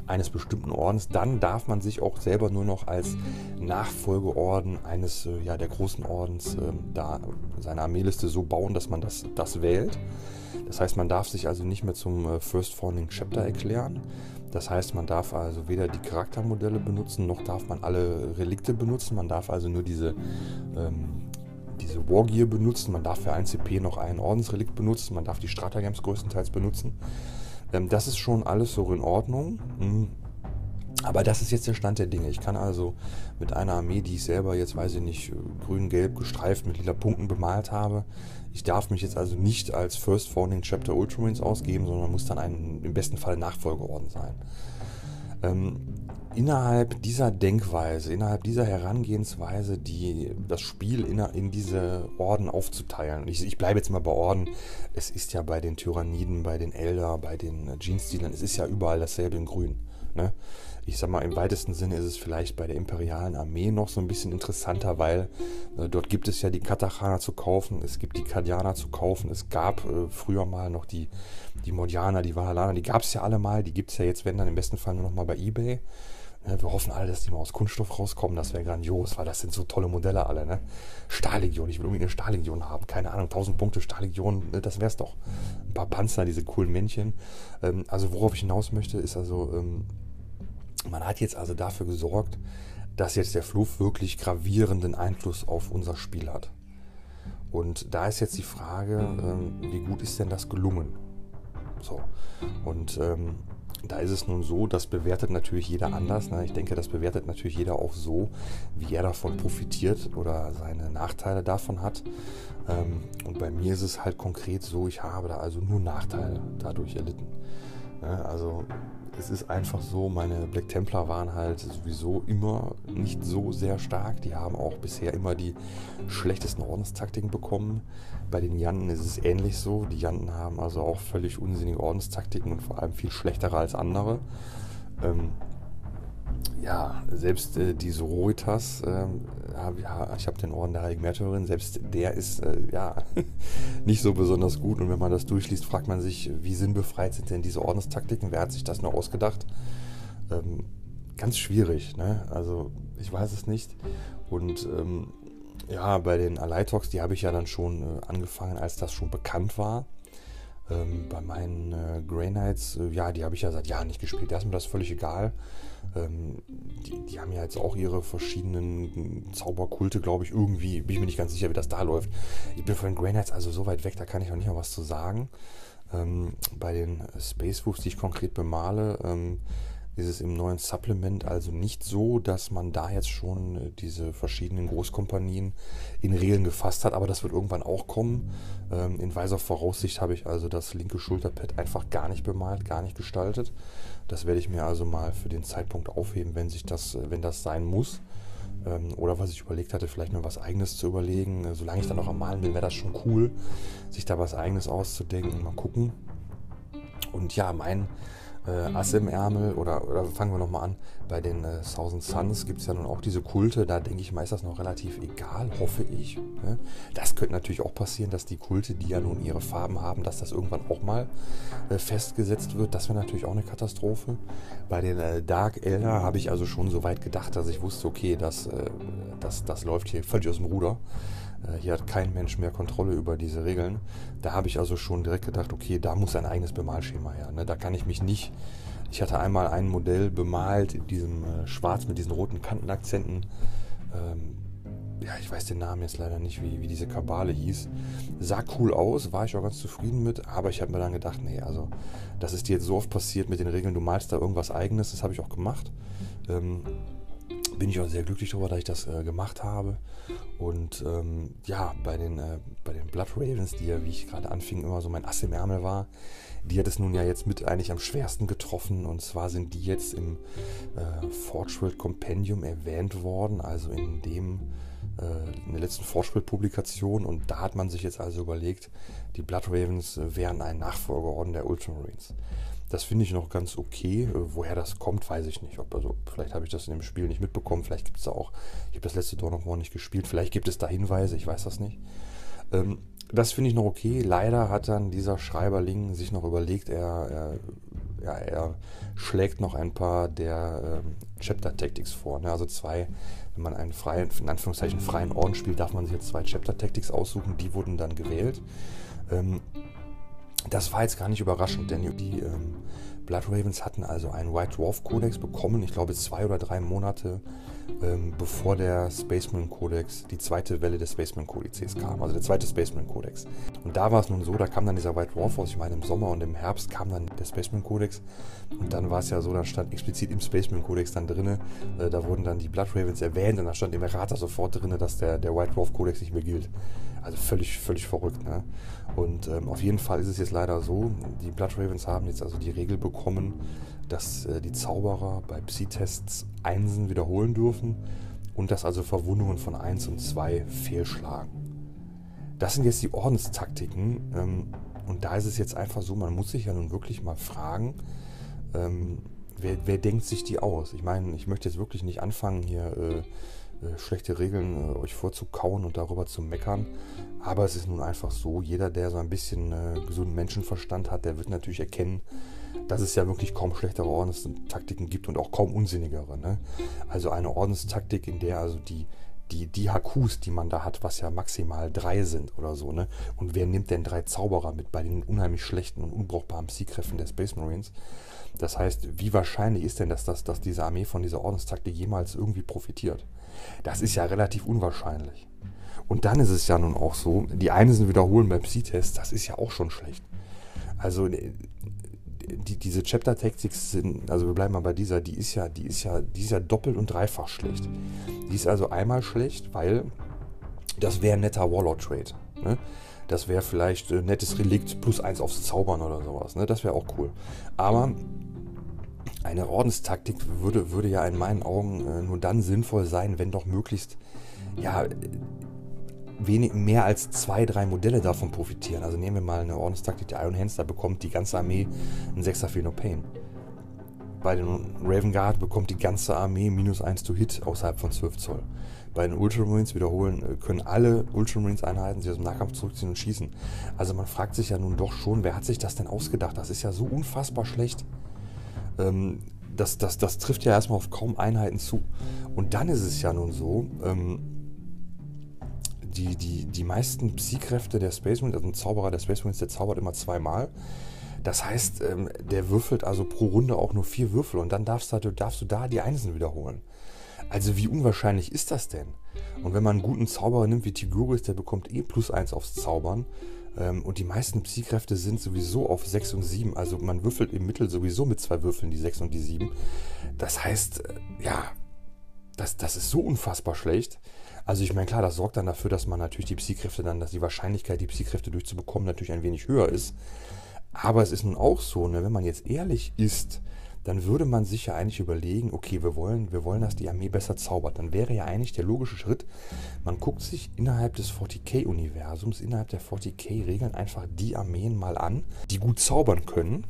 eines bestimmten Ordens, dann darf man sich auch selber nur noch als Nachfolgeorden eines äh, ja, der großen Ordens äh, da seine Armeeliste so bauen, dass man das, das wählt. Das heißt, man darf sich also nicht mehr zum äh, First Founding Chapter erklären. Das heißt, man darf also weder die Charaktermodelle benutzen, noch darf man alle Relikte benutzen. Man darf also nur diese ähm, diese Wargear benutzen. Man darf für ein CP noch ein Ordensrelikt benutzen. Man darf die Stratagems größtenteils benutzen. Ähm, das ist schon alles so in Ordnung. Mhm. Aber das ist jetzt der Stand der Dinge. Ich kann also mit einer Armee, die ich selber jetzt, weiß ich nicht, grün-gelb gestreift mit lila Punkten bemalt habe, ich darf mich jetzt also nicht als First Founding Chapter Ultramarines ausgeben, sondern muss dann ein im besten Fall Nachfolgeorden sein. Ähm, innerhalb dieser Denkweise, innerhalb dieser Herangehensweise, die, das Spiel in, in diese Orden aufzuteilen. Ich, ich bleibe jetzt mal bei Orden. Es ist ja bei den Tyranniden, bei den Elder, bei den Jeans-Dealern, es ist ja überall dasselbe in Grün. Ne? Ich sag mal, im weitesten Sinne ist es vielleicht bei der imperialen Armee noch so ein bisschen interessanter, weil äh, dort gibt es ja die Katachaner zu kaufen, es gibt die Kadianer zu kaufen, es gab äh, früher mal noch die, die Modianer, die Valhalaner, die gab es ja alle mal, die gibt es ja jetzt, wenn dann im besten Fall nur noch mal bei Ebay. Ne, wir hoffen alle, dass die mal aus Kunststoff rauskommen. Das wäre grandios, weil das sind so tolle Modelle alle. Ne? Stahllegion, ich will irgendwie eine Stahllegion haben. Keine Ahnung, 1000 Punkte Stahllegion, ne, das wär's doch. Ein paar Panzer, diese coolen Männchen. Ähm, also worauf ich hinaus möchte, ist also, ähm, man hat jetzt also dafür gesorgt, dass jetzt der Fluff wirklich gravierenden Einfluss auf unser Spiel hat. Und da ist jetzt die Frage, ähm, wie gut ist denn das gelungen? So. Und ähm, da ist es nun so, das bewertet natürlich jeder anders. Ne? Ich denke, das bewertet natürlich jeder auch so, wie er davon profitiert oder seine Nachteile davon hat. Ähm, und bei mir ist es halt konkret so, ich habe da also nur Nachteile dadurch erlitten. Ne? Also es ist einfach so, meine Black Templar waren halt sowieso immer nicht so sehr stark. Die haben auch bisher immer die schlechtesten Ordenstaktiken bekommen. Bei den Janten ist es ähnlich so. Die Janten haben also auch völlig unsinnige Ordenstaktiken und vor allem viel schlechtere als andere. Ähm, ja, selbst äh, die Sororitas, äh, ja, ich habe den Orden der Heiligen Märtyrerin, selbst der ist äh, ja nicht so besonders gut. Und wenn man das durchliest, fragt man sich, wie sinnbefreit sind denn diese Ordenstaktiken? Wer hat sich das nur ausgedacht? Ähm, ganz schwierig, ne? Also ich weiß es nicht. Und ähm, ja, bei den Aleitox, die habe ich ja dann schon äh, angefangen, als das schon bekannt war. Ähm, bei meinen äh, Grey Knights, äh, ja, die habe ich ja seit Jahren nicht gespielt. Da ist mir das völlig egal. Ähm, die, die, haben ja jetzt auch ihre verschiedenen Zauberkulte, glaube ich, irgendwie. Bin ich mir nicht ganz sicher, wie das da läuft. Ich bin von den Grey Knights also so weit weg, da kann ich noch nicht mal was zu sagen. Ähm, bei den Space Wolves, die ich konkret bemale, ähm, ist es im neuen Supplement also nicht so, dass man da jetzt schon äh, diese verschiedenen Großkompanien in Regeln gefasst hat, aber das wird irgendwann auch kommen. Ähm, in weiser Voraussicht habe ich also das linke Schulterpad einfach gar nicht bemalt, gar nicht gestaltet. Das werde ich mir also mal für den Zeitpunkt aufheben, wenn sich das, äh, wenn das sein muss. Ähm, oder was ich überlegt hatte, vielleicht mir was eigenes zu überlegen. Äh, solange ich dann noch am Malen bin, wäre das schon cool, sich da was eigenes auszudenken. Mal gucken. Und ja, mein äh, Ass im Ärmel oder, oder fangen wir nochmal an, bei den äh, Thousand Suns gibt es ja nun auch diese Kulte, da denke ich mal, ist das noch relativ egal, hoffe ich. Ne? Das könnte natürlich auch passieren, dass die Kulte, die ja nun ihre Farben haben, dass das irgendwann auch mal äh, festgesetzt wird. Das wäre natürlich auch eine Katastrophe. Bei den äh, Dark Elder habe ich also schon so weit gedacht, dass ich wusste, okay, das, äh, das, das läuft hier völlig aus dem Ruder. Äh, hier hat kein Mensch mehr Kontrolle über diese Regeln. Da habe ich also schon direkt gedacht, okay, da muss ein eigenes Bemalschema her. Ne? Da kann ich mich nicht. Ich hatte einmal ein Modell bemalt in diesem äh, Schwarz mit diesen roten Kantenakzenten. Ähm, ja, ich weiß den Namen jetzt leider nicht, wie, wie diese Kabale hieß. Sah cool aus, war ich auch ganz zufrieden mit, aber ich habe mir dann gedacht, nee, also das ist dir jetzt so oft passiert mit den Regeln, du malst da irgendwas eigenes, das habe ich auch gemacht. Ähm, bin ich auch sehr glücklich darüber, dass ich das äh, gemacht habe. Und ähm, ja, bei den, äh, bei den Blood Ravens, die ja, wie ich gerade anfing, immer so mein Ass im Ärmel war, die hat es nun ja jetzt mit eigentlich am schwersten getroffen. Und zwar sind die jetzt im äh, Forge World Compendium erwähnt worden, also in dem äh, in der letzten Forge-Publikation und da hat man sich jetzt also überlegt, die Blood Ravens wären ein Nachfolgeorden der Ultramarines. Das finde ich noch ganz okay. Äh, woher das kommt, weiß ich nicht. Ob, also, vielleicht habe ich das in dem Spiel nicht mitbekommen. Vielleicht gibt es da auch. Ich habe das letzte Dawn of War nicht gespielt. Vielleicht gibt es da Hinweise. Ich weiß das nicht. Ähm, das finde ich noch okay. Leider hat dann dieser Schreiberling sich noch überlegt, er, er, ja, er schlägt noch ein paar der ähm, Chapter Tactics vor. Ne? Also zwei, wenn man einen freien, in Anführungszeichen freien Orden spielt, darf man sich jetzt zwei Chapter Tactics aussuchen. Die wurden dann gewählt. Ähm, das war jetzt gar nicht überraschend, denn die ähm, Blood Ravens hatten also einen White Dwarf Kodex bekommen, ich glaube zwei oder drei Monate ähm, bevor der Spaceman Codex, die zweite Welle des Spaceman Kodizes kam, also der zweite Spaceman Codex. Und da war es nun so, da kam dann dieser White Dwarf aus, ich meine im Sommer und im Herbst kam dann der Spaceman Codex und dann war es ja so, da stand explizit im Spaceman Codex dann drin, äh, da wurden dann die Blood Ravens erwähnt und da stand im Errata sofort drin, dass der, der White Dwarf Codex nicht mehr gilt. Also völlig, völlig verrückt. Ne? Und ähm, auf jeden Fall ist es jetzt leider so, die Blood Ravens haben jetzt also die Regel bekommen, dass äh, die Zauberer bei Psi-Tests Einsen wiederholen dürfen und dass also Verwundungen von 1 und 2 fehlschlagen. Das sind jetzt die Ordenstaktiken ähm, und da ist es jetzt einfach so, man muss sich ja nun wirklich mal fragen, ähm, wer, wer, denkt sich die aus? Ich meine, ich möchte jetzt wirklich nicht anfangen hier äh, schlechte Regeln äh, euch vorzukauen und darüber zu meckern. Aber es ist nun einfach so, jeder, der so ein bisschen äh, gesunden Menschenverstand hat, der wird natürlich erkennen, dass es ja wirklich kaum schlechtere Ordenstaktiken gibt und auch kaum unsinnigere. Ne? Also eine Ordenstaktik, in der also die, die, die HQs, die man da hat, was ja maximal drei sind oder so, ne? Und wer nimmt denn drei Zauberer mit bei den unheimlich schlechten und unbrauchbaren Psykräften der Space Marines? Das heißt, wie wahrscheinlich ist denn, dass, das, dass diese Armee von dieser Ordenstaktik jemals irgendwie profitiert? Das ist ja relativ unwahrscheinlich. Und dann ist es ja nun auch so, die Einsen wiederholen beim Psi-Test, das ist ja auch schon schlecht. Also äh, die, diese Chapter Tactics sind, also wir bleiben mal bei dieser, die ist ja, die ist ja, die ist ja doppelt und dreifach schlecht. Die ist also einmal schlecht, weil das wäre ein netter Warlord Trade. Ne? Das wäre vielleicht ein nettes Relikt plus eins aufs Zaubern oder sowas. Ne? Das wäre auch cool. Aber eine Ordenstaktik würde, würde ja in meinen Augen äh, nur dann sinnvoll sein, wenn doch möglichst ja, wenig mehr als zwei, drei Modelle davon profitieren. Also nehmen wir mal eine Ordenstaktik der Iron Hands, da bekommt die ganze Armee einen 6er Feel No Pain. Bei den Raven Guard bekommt die ganze Armee minus 1 to Hit außerhalb von 12 Zoll. Bei den Ultramarines wiederholen äh, können alle Ultramarines-Einheiten sich aus dem Nahkampf zurückziehen und schießen. Also man fragt sich ja nun doch schon, wer hat sich das denn ausgedacht? Das ist ja so unfassbar schlecht. Ähm, das, das, das trifft ja erstmal auf kaum Einheiten zu. Und dann ist es ja nun so, ähm, die, die, die meisten Psy-Kräfte der Space Marines, also ein Zauberer der Space Marines, der zaubert immer zweimal. Das heißt, ähm, der würfelt also pro Runde auch nur vier Würfel und dann darfst du, darfst du da die Einsen wiederholen. Also wie unwahrscheinlich ist das denn? Und wenn man einen guten Zauberer nimmt wie Tiguris, der bekommt eh plus eins aufs Zaubern. Ähm, und die meisten Psy-Kräfte sind sowieso auf 6 und 7. Also man würfelt im Mittel sowieso mit zwei Würfeln die 6 und die 7. Das heißt, äh, ja, das, das ist so unfassbar schlecht. Also ich meine, klar, das sorgt dann dafür, dass man natürlich die Psykräfte dann, dass die Wahrscheinlichkeit, die Psykräfte durchzubekommen, natürlich ein wenig höher ist. Aber es ist nun auch so, ne, wenn man jetzt ehrlich ist, dann würde man sich ja eigentlich überlegen, okay, wir wollen, wir wollen, dass die Armee besser zaubert. Dann wäre ja eigentlich der logische Schritt, man guckt sich innerhalb des 40k-Universums, innerhalb der 40k-Regeln einfach die Armeen mal an, die gut zaubern können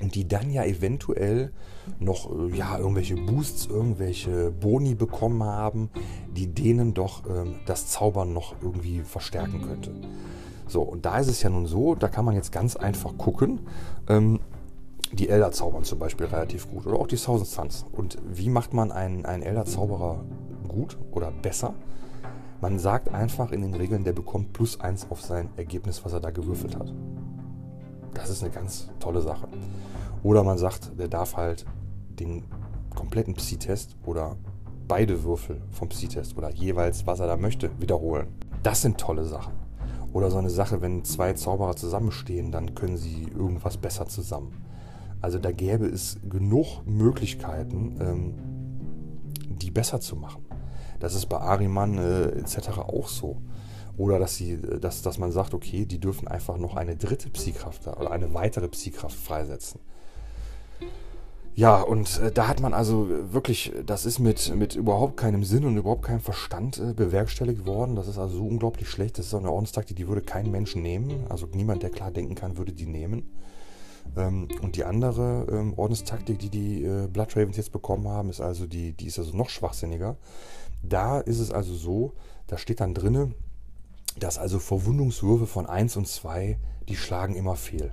und die dann ja eventuell noch äh, ja, irgendwelche Boosts, irgendwelche Boni bekommen haben, die denen doch ähm, das Zaubern noch irgendwie verstärken könnte. So, und da ist es ja nun so, da kann man jetzt ganz einfach gucken. Ähm, die Elder zaubern zum Beispiel relativ gut oder auch die Thousand Suns. Und wie macht man einen, einen Elder Zauberer gut oder besser? Man sagt einfach in den Regeln, der bekommt plus eins auf sein Ergebnis, was er da gewürfelt hat. Das ist eine ganz tolle Sache. Oder man sagt, der darf halt den kompletten Psi-Test oder beide Würfel vom Psi-Test oder jeweils, was er da möchte, wiederholen. Das sind tolle Sachen. Oder so eine Sache, wenn zwei Zauberer zusammenstehen, dann können sie irgendwas besser zusammen. Also da gäbe es genug Möglichkeiten, ähm, die besser zu machen. Das ist bei Ariman äh, etc. auch so. Oder dass, sie, dass, dass man sagt, okay, die dürfen einfach noch eine dritte Psykraft oder eine weitere Psykraft freisetzen. Ja, und äh, da hat man also wirklich, das ist mit, mit überhaupt keinem Sinn und überhaupt keinem Verstand äh, bewerkstelligt worden. Das ist also so unglaublich schlecht. Das ist eine Ordenstaktik, die würde kein Mensch nehmen. Also niemand, der klar denken kann, würde die nehmen. Ähm, und die andere ähm, Ordenstaktik, die die äh, Blood Ravens jetzt bekommen haben, ist also die, die ist also noch schwachsinniger. Da ist es also so, da steht dann drinne, dass also Verwundungswürfe von 1 und 2, die schlagen immer fehl.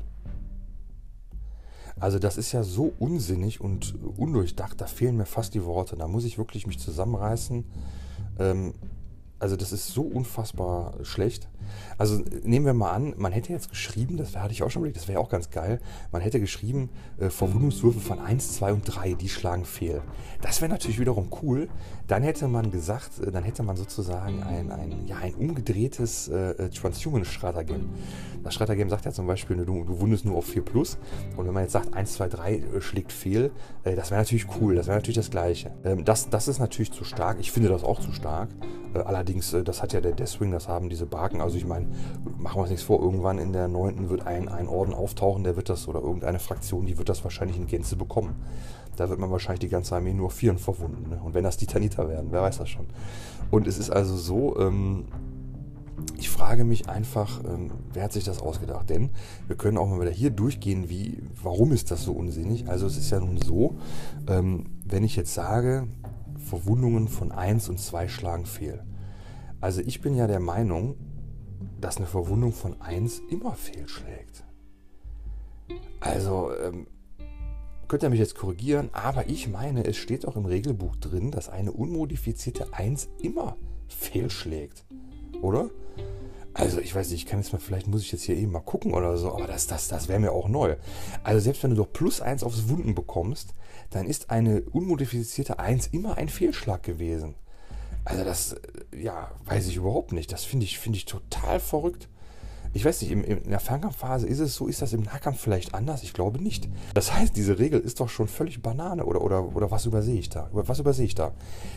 Also das ist ja so unsinnig und undurchdacht, da fehlen mir fast die Worte. Da muss ich wirklich mich zusammenreißen. Ähm, also das ist so unfassbar schlecht. Also nehmen wir mal an, man hätte jetzt geschrieben, das hatte ich auch schon überlegt, das wäre ja auch ganz geil, man hätte geschrieben, äh, Verwundungswürfe von 1, 2 und 3, die schlagen fehl. Das wäre natürlich wiederum cool. Dann hätte man gesagt, äh, dann hätte man sozusagen ein, ein, ja, ein umgedrehtes äh, Transhuman-Stratagem. Das Stratagem sagt ja zum Beispiel, du, du wundest nur auf 4 plus. Und wenn man jetzt sagt, 1, 2, 3 äh, schlägt fehl, äh, das wäre natürlich cool, das wäre natürlich das Gleiche. Ähm, das, das ist natürlich zu stark. Ich finde das auch zu stark. Äh, allerdings, äh, das hat ja der Deathwing, das haben diese Barken. Also ich meine, machen wir uns nichts vor, irgendwann in der 9. wird ein, ein Orden auftauchen, der wird das, oder irgendeine Fraktion, die wird das wahrscheinlich in Gänze bekommen. Da wird man wahrscheinlich die ganze Armee nur Vieren verwunden. Ne? Und wenn das die Taniter werden, wer weiß das schon. Und es ist also so, ähm, ich frage mich einfach, ähm, wer hat sich das ausgedacht? Denn wir können auch mal wieder hier durchgehen, wie, warum ist das so unsinnig? Also es ist ja nun so, ähm, wenn ich jetzt sage, Verwundungen von 1 und 2 schlagen fehl. Also ich bin ja der Meinung, dass eine Verwundung von 1 immer fehlschlägt. Also, ähm, könnt ihr mich jetzt korrigieren, aber ich meine, es steht auch im Regelbuch drin, dass eine unmodifizierte 1 immer fehlschlägt. Oder? Also, ich weiß nicht, ich kann jetzt mal, vielleicht muss ich jetzt hier eben mal gucken oder so, aber das, das, das wäre mir auch neu. Also, selbst wenn du doch plus 1 aufs Wunden bekommst, dann ist eine unmodifizierte 1 immer ein Fehlschlag gewesen. Also das, äh, ja, weiß ich überhaupt nicht. Das finde ich, finde ich total verrückt. Ich weiß nicht, in, der Fernkampfphase ist es so, ist das im Nahkampf vielleicht anders? Ich glaube nicht. Das heißt, diese Regel ist doch schon völlig Banane oder, oder, oder was übersehe ich da? Was übersehe ich da?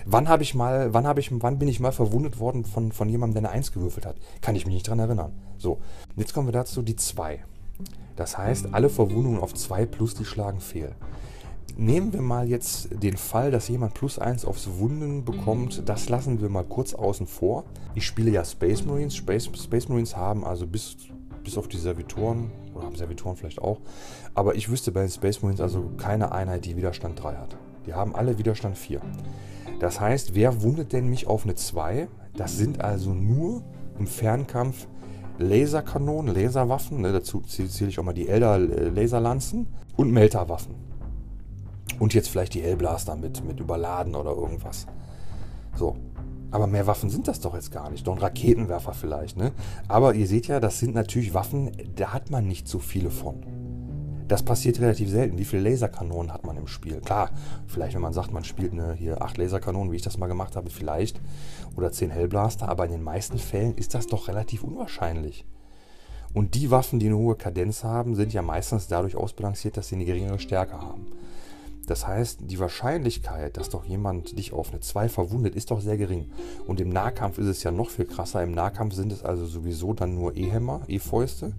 Wann habe ich mal, wann habe ich, wann bin ich mal verwundet worden von, von jemandem, der eine 1 gewürfelt hat? Kann ich mich nicht dran erinnern. So, jetzt kommen wir dazu, die 2. Das heißt, alle Verwundungen auf 2 plus die schlagen fehl. Nehmen wir mal jetzt den Fall, dass jemand plus 1 aufs Wunden bekommt. Das lassen wir mal kurz außen vor. Ich spiele ja Space Marines. Space, Space Marines haben also bis, bis auf die Servitoren, oder haben Servitoren vielleicht auch, aber ich wüsste bei den Space Marines also keine Einheit, die Widerstand 3 hat. Die haben alle Widerstand 4. Das heißt, wer wundet denn mich auf eine 2? Das sind also nur im Fernkampf Laserkanonen, Laserwaffen, ne, dazu zähle ich auch mal die Elder Laserlanzen und Melterwaffen. Und jetzt vielleicht die Hellblaster mit, mit überladen oder irgendwas. So. Aber mehr Waffen sind das doch jetzt gar nicht. Doch ein Raketenwerfer vielleicht, ne? Aber ihr seht ja, das sind natürlich Waffen, da hat man nicht so viele von. Das passiert relativ selten. Wie viele Laserkanonen hat man im Spiel? Klar, vielleicht wenn man sagt, man spielt eine, hier acht Laserkanonen, wie ich das mal gemacht habe, vielleicht. Oder zehn Hellblaster, aber in den meisten Fällen ist das doch relativ unwahrscheinlich. Und die Waffen, die eine hohe Kadenz haben, sind ja meistens dadurch ausbalanciert, dass sie eine geringere Stärke haben. Das heißt, die Wahrscheinlichkeit, dass doch jemand dich auf eine 2 verwundet, ist doch sehr gering. Und im Nahkampf ist es ja noch viel krasser. Im Nahkampf sind es also sowieso dann nur E-Hämmer, E-Fäuste.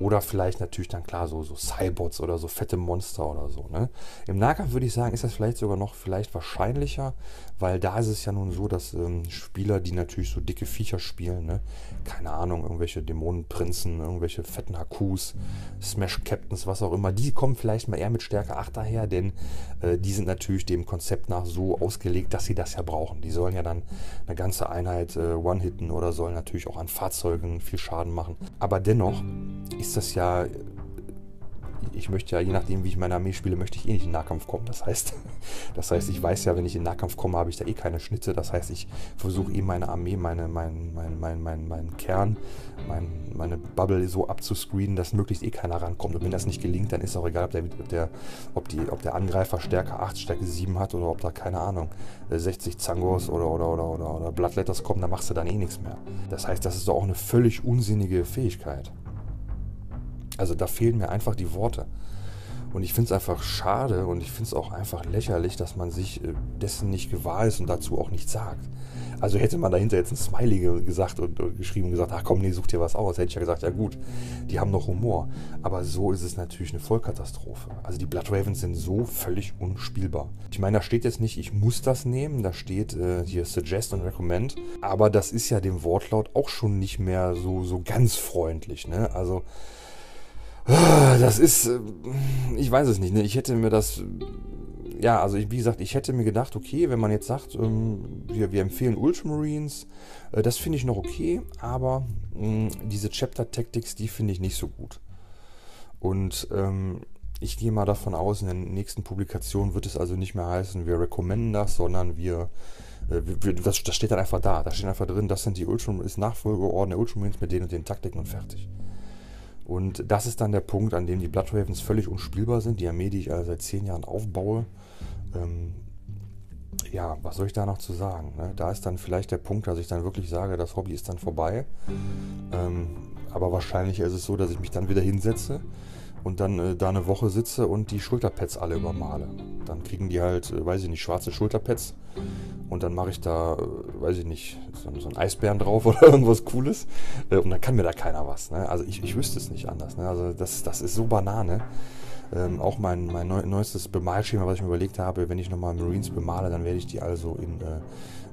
Oder vielleicht natürlich dann klar so, so Cybots oder so fette Monster oder so. Ne? Im Nahkampf würde ich sagen, ist das vielleicht sogar noch vielleicht wahrscheinlicher, weil da ist es ja nun so, dass ähm, Spieler, die natürlich so dicke Viecher spielen, ne? keine Ahnung, irgendwelche Dämonenprinzen, irgendwelche fetten Hakus, Smash Captains, was auch immer, die kommen vielleicht mal eher mit Stärke 8 daher, denn äh, die sind natürlich dem Konzept nach so ausgelegt, dass sie das ja brauchen. Die sollen ja dann eine ganze Einheit äh, One-Hitten oder sollen natürlich auch an Fahrzeugen viel Schaden machen. Aber dennoch ist das ja ich möchte ja, je nachdem, wie ich meine Armee spiele, möchte ich eh nicht in den Nahkampf kommen. Das heißt, das heißt, ich weiß ja, wenn ich in den Nahkampf komme, habe ich da eh keine Schnitte. Das heißt, ich versuche eh meine Armee, meine, mein, mein, mein, mein, mein Kern, mein, meine Bubble so abzuscreenen, dass möglichst eh keiner rankommt. Und wenn das nicht gelingt, dann ist auch egal, ob der, ob der, ob die, ob der Angreifer Stärke 8, Stärke 7 hat oder ob da, keine Ahnung, 60 Zangos oder, oder, oder, oder, oder Bloodletters kommen, da machst du dann eh nichts mehr. Das heißt, das ist doch auch eine völlig unsinnige Fähigkeit. Also da fehlen mir einfach die Worte. Und ich finde es einfach schade und ich finde es auch einfach lächerlich, dass man sich äh, dessen nicht gewahr ist und dazu auch nichts sagt. Also hätte man dahinter jetzt ein Smiley gesagt und, und geschrieben und gesagt, ach komm, nee, such dir was aus, hätte ich ja gesagt, ja gut, die haben noch Humor. Aber so ist es natürlich eine Vollkatastrophe. Also die Blood Ravens sind so völlig unspielbar. Ich meine, da steht jetzt nicht, ich muss das nehmen, da steht äh, hier Suggest und Recommend. Aber das ist ja dem Wortlaut auch schon nicht mehr so, so ganz freundlich. Ne? Also das ist, äh, ich weiß es nicht. Ne? Ich hätte mir das, ja, also wie gesagt, ich hätte mir gedacht, okay, wenn man jetzt sagt, ähm, wir, wir empfehlen Ultramarines, äh, das finde ich noch okay, aber ähm, diese Chapter Tactics, die finde ich nicht so gut. Und ähm, ich gehe mal davon aus, in der nächsten Publikation wird es also nicht mehr heißen, wir recommenden das, sondern wir, äh, wir das, das, steht dann einfach da. Da steht einfach drin, das sind die Ultramarines, Nachfolgeorden der Ultramarines mit denen und den Taktiken und fertig. Und das ist dann der Punkt, an dem die Blood Ravens völlig unspielbar sind. Die Armee, die ich also seit zehn Jahren aufbaue. Ähm, ja, was soll ich da noch zu sagen? Ne? Da ist dann vielleicht der Punkt, dass ich dann wirklich sage, das Hobby ist dann vorbei. Ähm, aber wahrscheinlich ist es so, dass ich mich dann wieder hinsetze und dann äh, da eine Woche sitze und die Schulterpads alle übermale. Dann kriegen die halt, äh, weiß ich nicht, schwarze Schulterpads und dann mache ich da, äh, weiß ich nicht, so, so einen Eisbären drauf oder irgendwas Cooles äh, und dann kann mir da keiner was. Ne? Also ich, ich wüsste es nicht anders. Ne? Also das, das ist so Banane. Ähm, auch mein, mein neu, neuestes Bemalschema, was ich mir überlegt habe, wenn ich nochmal Marines bemale, dann werde ich die also in, äh,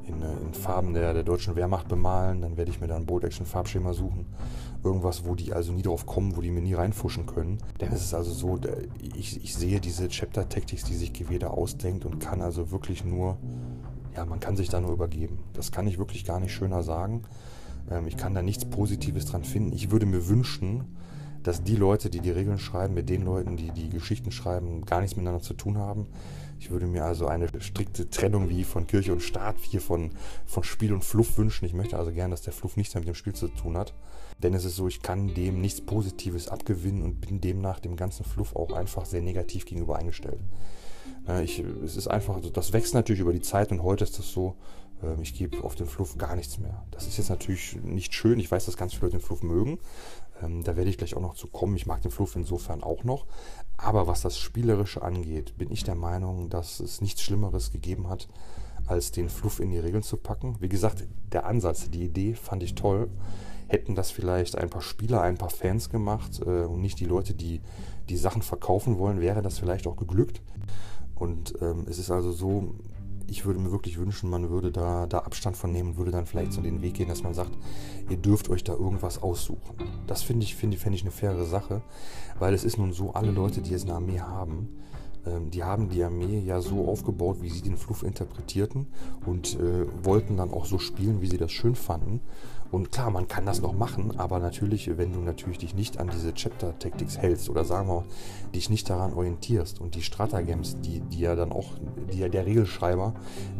in, äh, in, Farben der, der deutschen Wehrmacht bemalen. Dann werde ich mir da ein Bold Action Farbschema suchen. Irgendwas, wo die also nie drauf kommen, wo die mir nie reinfuschen können. Denn es ist also so, ich, ich sehe diese Chapter Tactics, die sich GW da ausdenkt und kann also wirklich nur, ja, man kann sich da nur übergeben. Das kann ich wirklich gar nicht schöner sagen. Ähm, ich kann da nichts Positives dran finden. Ich würde mir wünschen, dass die Leute, die die Regeln schreiben, mit den Leuten, die die Geschichten schreiben, gar nichts miteinander zu tun haben. Ich würde mir also eine strikte Trennung wie von Kirche und Staat, hier von, von Spiel und Fluff wünschen. Ich möchte also gerne, dass der Fluff nichts mehr mit dem Spiel zu tun hat. Denn es ist so, ich kann dem nichts Positives abgewinnen und bin demnach dem ganzen Fluff auch einfach sehr negativ gegenüber eingestellt. Ich, es ist einfach, das wächst natürlich über die Zeit und heute ist das so, ähm, ich gebe auf den Fluff gar nichts mehr. Das ist jetzt natürlich nicht schön. Ich weiß, dass ganz viele Leute den Fluff mögen. Ähm, da werde ich gleich auch noch zu kommen. Ich mag den Fluff insofern auch noch. Aber was das Spielerische angeht, bin ich der Meinung, dass es nichts Schlimmeres gegeben hat, als den Fluff in die Regeln zu packen. Wie gesagt, der Ansatz, die Idee fand ich toll. Hätten das vielleicht ein paar Spieler, ein paar Fans gemacht äh, und nicht die Leute, die die Sachen verkaufen wollen, wäre das vielleicht auch geglückt. Und ähm, es ist also so, ich würde mir wirklich wünschen, man würde da, da Abstand von nehmen und würde dann vielleicht so den Weg gehen, dass man sagt, ihr dürft euch da irgendwas aussuchen. Das finde ich, finde find ich eine faire Sache, weil es ist nun so, alle Leute, die jetzt eine Armee haben, ähm, die haben die Armee ja so aufgebaut, wie sie den Fluff interpretierten und äh, wollten dann auch so spielen, wie sie das schön fanden. Und klar, man kann das noch machen, aber natürlich, wenn du natürlich dich nicht an diese Chapter Tactics hältst oder sagen wir dich nicht daran orientierst und die Stratagems, die, die ja dann auch, die ja der Regelschreiber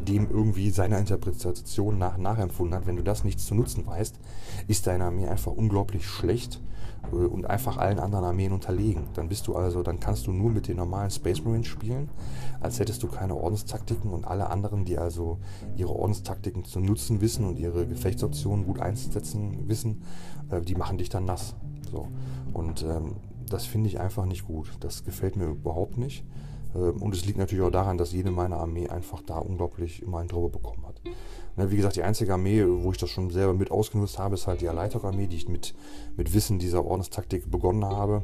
dem irgendwie seiner Interpretation nach nachempfunden hat, wenn du das nicht zu nutzen weißt, ist deine Armee einfach unglaublich schlecht und einfach allen anderen Armeen unterlegen. Dann bist du also, dann kannst du nur mit den normalen Space Marines spielen, als hättest du keine Ordenstaktiken und alle anderen, die also ihre Ordenstaktiken zu nutzen wissen und ihre Gefechtsoptionen gut einzusetzen wissen, äh, die machen dich dann nass. So. Und ähm, das finde ich einfach nicht gut. Das gefällt mir überhaupt nicht. Ähm, und es liegt natürlich auch daran, dass jede meiner Armee einfach da unglaublich immer einen drüber bekommen hat. Wie gesagt, die einzige Armee, wo ich das schon selber mit ausgenutzt habe, ist halt die Erleitok-Armee, die ich mit, mit Wissen dieser Ordenstaktik begonnen habe.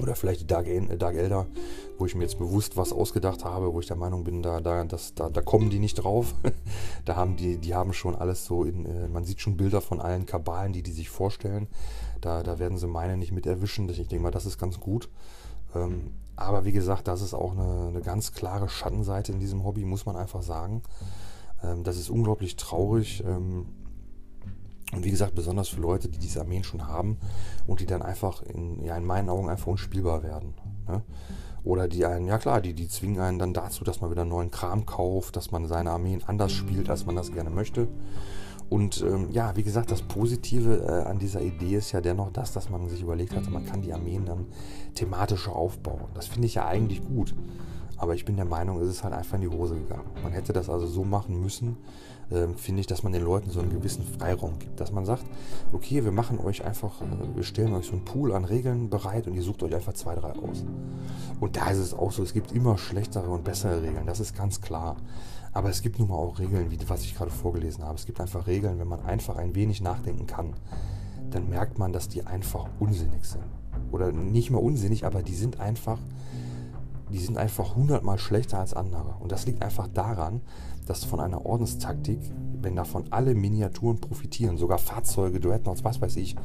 Oder vielleicht die Dark, Dark Elder, wo ich mir jetzt bewusst was ausgedacht habe, wo ich der Meinung bin, da, da, das, da, da kommen die nicht drauf. da haben die, die haben schon alles so in, äh, man sieht schon Bilder von allen Kabalen, die die sich vorstellen. Da, da werden sie meine nicht mit erwischen. Ich denke mal, das ist ganz gut. Ähm, aber wie gesagt, das ist auch eine, eine ganz klare Schattenseite in diesem Hobby, muss man einfach sagen. Ähm, das ist unglaublich traurig. Ähm, und wie gesagt, besonders für Leute, die diese Armeen schon haben und die dann einfach in, ja, in meinen Augen einfach unspielbar werden. Ne? Oder die einen, ja klar, die, die zwingen einen dann dazu, dass man wieder neuen Kram kauft, dass man seine Armeen anders spielt, als man das gerne möchte. Und ähm, ja, wie gesagt, das Positive äh, an dieser Idee ist ja dennoch das, dass man sich überlegt hatte, man kann die Armeen dann thematischer aufbauen. Das finde ich ja eigentlich gut. Aber ich bin der Meinung, es ist halt einfach in die Hose gegangen. Man hätte das also so machen müssen, äh, finde ich, dass man den Leuten so einen gewissen Freiraum gibt. Dass man sagt, okay, wir machen euch einfach, äh, wir stellen euch so einen Pool an Regeln bereit und ihr sucht euch einfach zwei, drei aus. Und da ist es auch so, es gibt immer schlechtere und bessere Regeln, das ist ganz klar. Aber es gibt nun mal auch Regeln, wie was ich gerade vorgelesen habe. Es gibt einfach Regeln, wenn man einfach ein wenig nachdenken kann, dann merkt man, dass die einfach unsinnig sind. Oder nicht mal unsinnig, aber die sind einfach die sind einfach hundertmal schlechter als andere. Und das liegt einfach daran, dass von einer Ordenstaktik, wenn davon alle Miniaturen profitieren, sogar Fahrzeuge, Dreadnoughts, was weiß ich,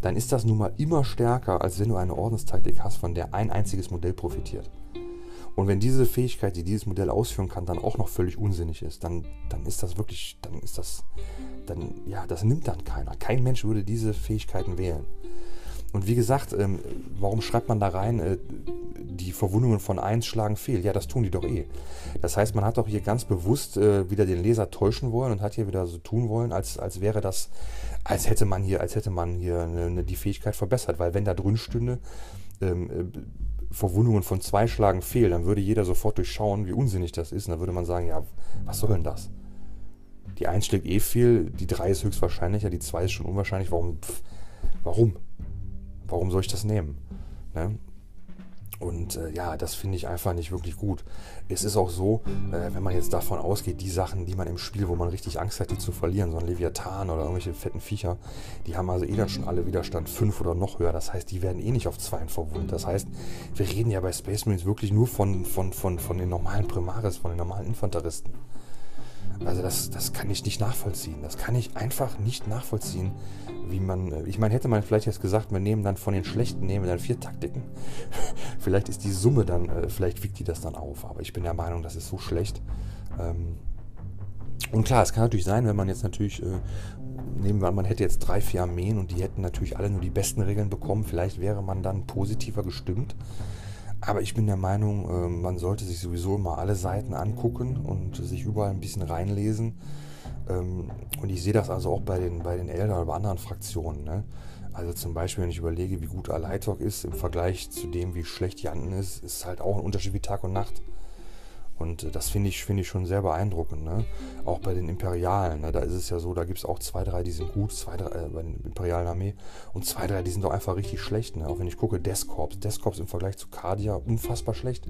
dann ist das nun mal immer stärker, als wenn du eine Ordenstaktik hast, von der ein einziges Modell profitiert. Und wenn diese Fähigkeit, die dieses Modell ausführen kann, dann auch noch völlig unsinnig ist, dann, dann ist das wirklich, dann ist das, dann, ja, das nimmt dann keiner. Kein Mensch würde diese Fähigkeiten wählen. Und wie gesagt, ähm, warum schreibt man da rein, äh, die Verwundungen von 1 schlagen fehl? Ja, das tun die doch eh. Das heißt, man hat doch hier ganz bewusst äh, wieder den Leser täuschen wollen und hat hier wieder so tun wollen, als, als wäre das, als hätte man hier, als hätte man hier eine, eine, die Fähigkeit verbessert. Weil wenn da drin stünde, ähm, äh, Verwundungen von zwei schlagen fehl, dann würde jeder sofort durchschauen, wie unsinnig das ist. Und dann würde man sagen, ja, was soll denn das? Die 1 schlägt eh fehl, die 3 ist höchstwahrscheinlicher, die 2 ist schon unwahrscheinlich. Warum? Pff, warum? Warum soll ich das nehmen? Ne? Und äh, ja, das finde ich einfach nicht wirklich gut. Es ist auch so, äh, wenn man jetzt davon ausgeht, die Sachen, die man im Spiel, wo man richtig Angst hat, die zu verlieren, so ein Leviathan oder irgendwelche fetten Viecher, die haben also eh dann schon alle Widerstand 5 oder noch höher. Das heißt, die werden eh nicht auf 2 verwundet. Das heißt, wir reden ja bei Space Marines wirklich nur von, von, von, von den normalen Primaris, von den normalen Infanteristen. Also das, das kann ich nicht nachvollziehen. Das kann ich einfach nicht nachvollziehen, wie man. Äh, ich meine, hätte man vielleicht jetzt gesagt, wir nehmen dann von den schlechten, nehmen wir dann vier Taktiken. vielleicht ist die Summe dann, äh, vielleicht wiegt die das dann auf. Aber ich bin der Meinung, das ist so schlecht. Ähm, und klar, es kann natürlich sein, wenn man jetzt natürlich, äh, nehmen wir an, man hätte jetzt drei, vier Armeen und die hätten natürlich alle nur die besten Regeln bekommen, vielleicht wäre man dann positiver gestimmt. Aber ich bin der Meinung, ähm, man sollte sich sowieso mal alle Seiten angucken und sich überall ein bisschen reinlesen. Ähm, und ich sehe das also auch bei den, bei den Eltern oder bei anderen Fraktionen. Ne? Also zum Beispiel, wenn ich überlege, wie gut Aleitok ist im Vergleich zu dem, wie schlecht Janten ist, ist halt auch ein Unterschied wie Tag und Nacht. Und äh, das finde ich, find ich schon sehr beeindruckend. Ne? Auch bei den Imperialen, ne? da ist es ja so, da gibt es auch zwei, drei, die sind gut, zwei, drei, äh, bei der Imperialen Armee. Und zwei, drei, die sind doch einfach richtig schlecht. Ne? Auch wenn ich gucke, Deskorps. Deskorps im Vergleich zu Cardia unfassbar schlecht.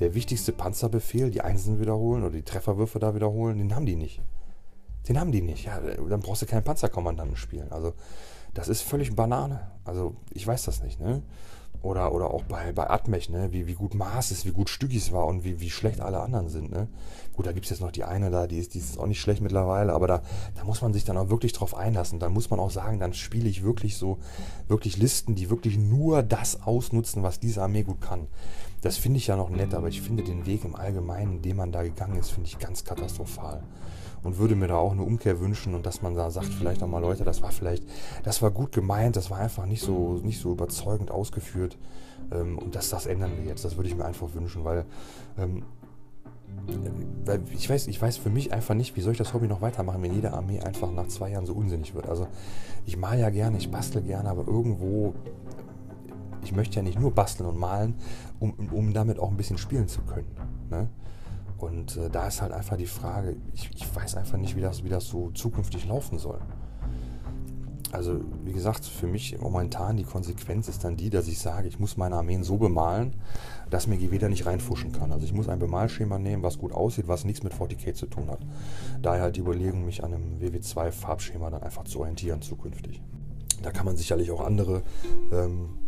Der wichtigste Panzerbefehl, die Einsen wiederholen oder die Trefferwürfe da wiederholen, den haben die nicht. Den haben die nicht. Ja, dann brauchst du keinen Panzerkommandanten spielen. Also, das ist völlig Banane. Also, ich weiß das nicht, ne? Oder, oder auch bei, bei Atmech, ne? wie, wie gut Mars ist, wie gut Stügis war und wie, wie schlecht alle anderen sind. Ne? Gut, da gibt es jetzt noch die eine da, die ist, die ist auch nicht schlecht mittlerweile, aber da, da muss man sich dann auch wirklich drauf einlassen. Dann muss man auch sagen, dann spiele ich wirklich so, wirklich Listen, die wirklich nur das ausnutzen, was diese Armee gut kann. Das finde ich ja noch nett, aber ich finde den Weg im Allgemeinen, den man da gegangen ist, finde ich ganz katastrophal und würde mir da auch eine Umkehr wünschen und dass man da sagt, vielleicht auch mal Leute, das war vielleicht, das war gut gemeint, das war einfach nicht so, nicht so überzeugend ausgeführt ähm, und dass das ändern wir jetzt. Das würde ich mir einfach wünschen, weil ähm, ich weiß, ich weiß für mich einfach nicht, wie soll ich das Hobby noch weitermachen, wenn jede Armee einfach nach zwei Jahren so unsinnig wird. Also ich mal ja gerne, ich bastel gerne, aber irgendwo, ich möchte ja nicht nur basteln und malen, um, um damit auch ein bisschen spielen zu können. Ne? Und äh, da ist halt einfach die Frage, ich, ich, weiß einfach nicht, wie das, wie das so zukünftig laufen soll. Also, wie gesagt, für mich momentan die Konsequenz ist dann die, dass ich sage, ich muss meine Armeen so bemalen, dass mir da nicht reinfuschen kann. Also ich muss ein Bemalschema nehmen, was gut aussieht, was nichts mit 40k zu tun hat. Daher halt die Überlegung, mich an einem WW2-Farbschema dann einfach zu orientieren zukünftig. Da kann man sicherlich auch andere ähm,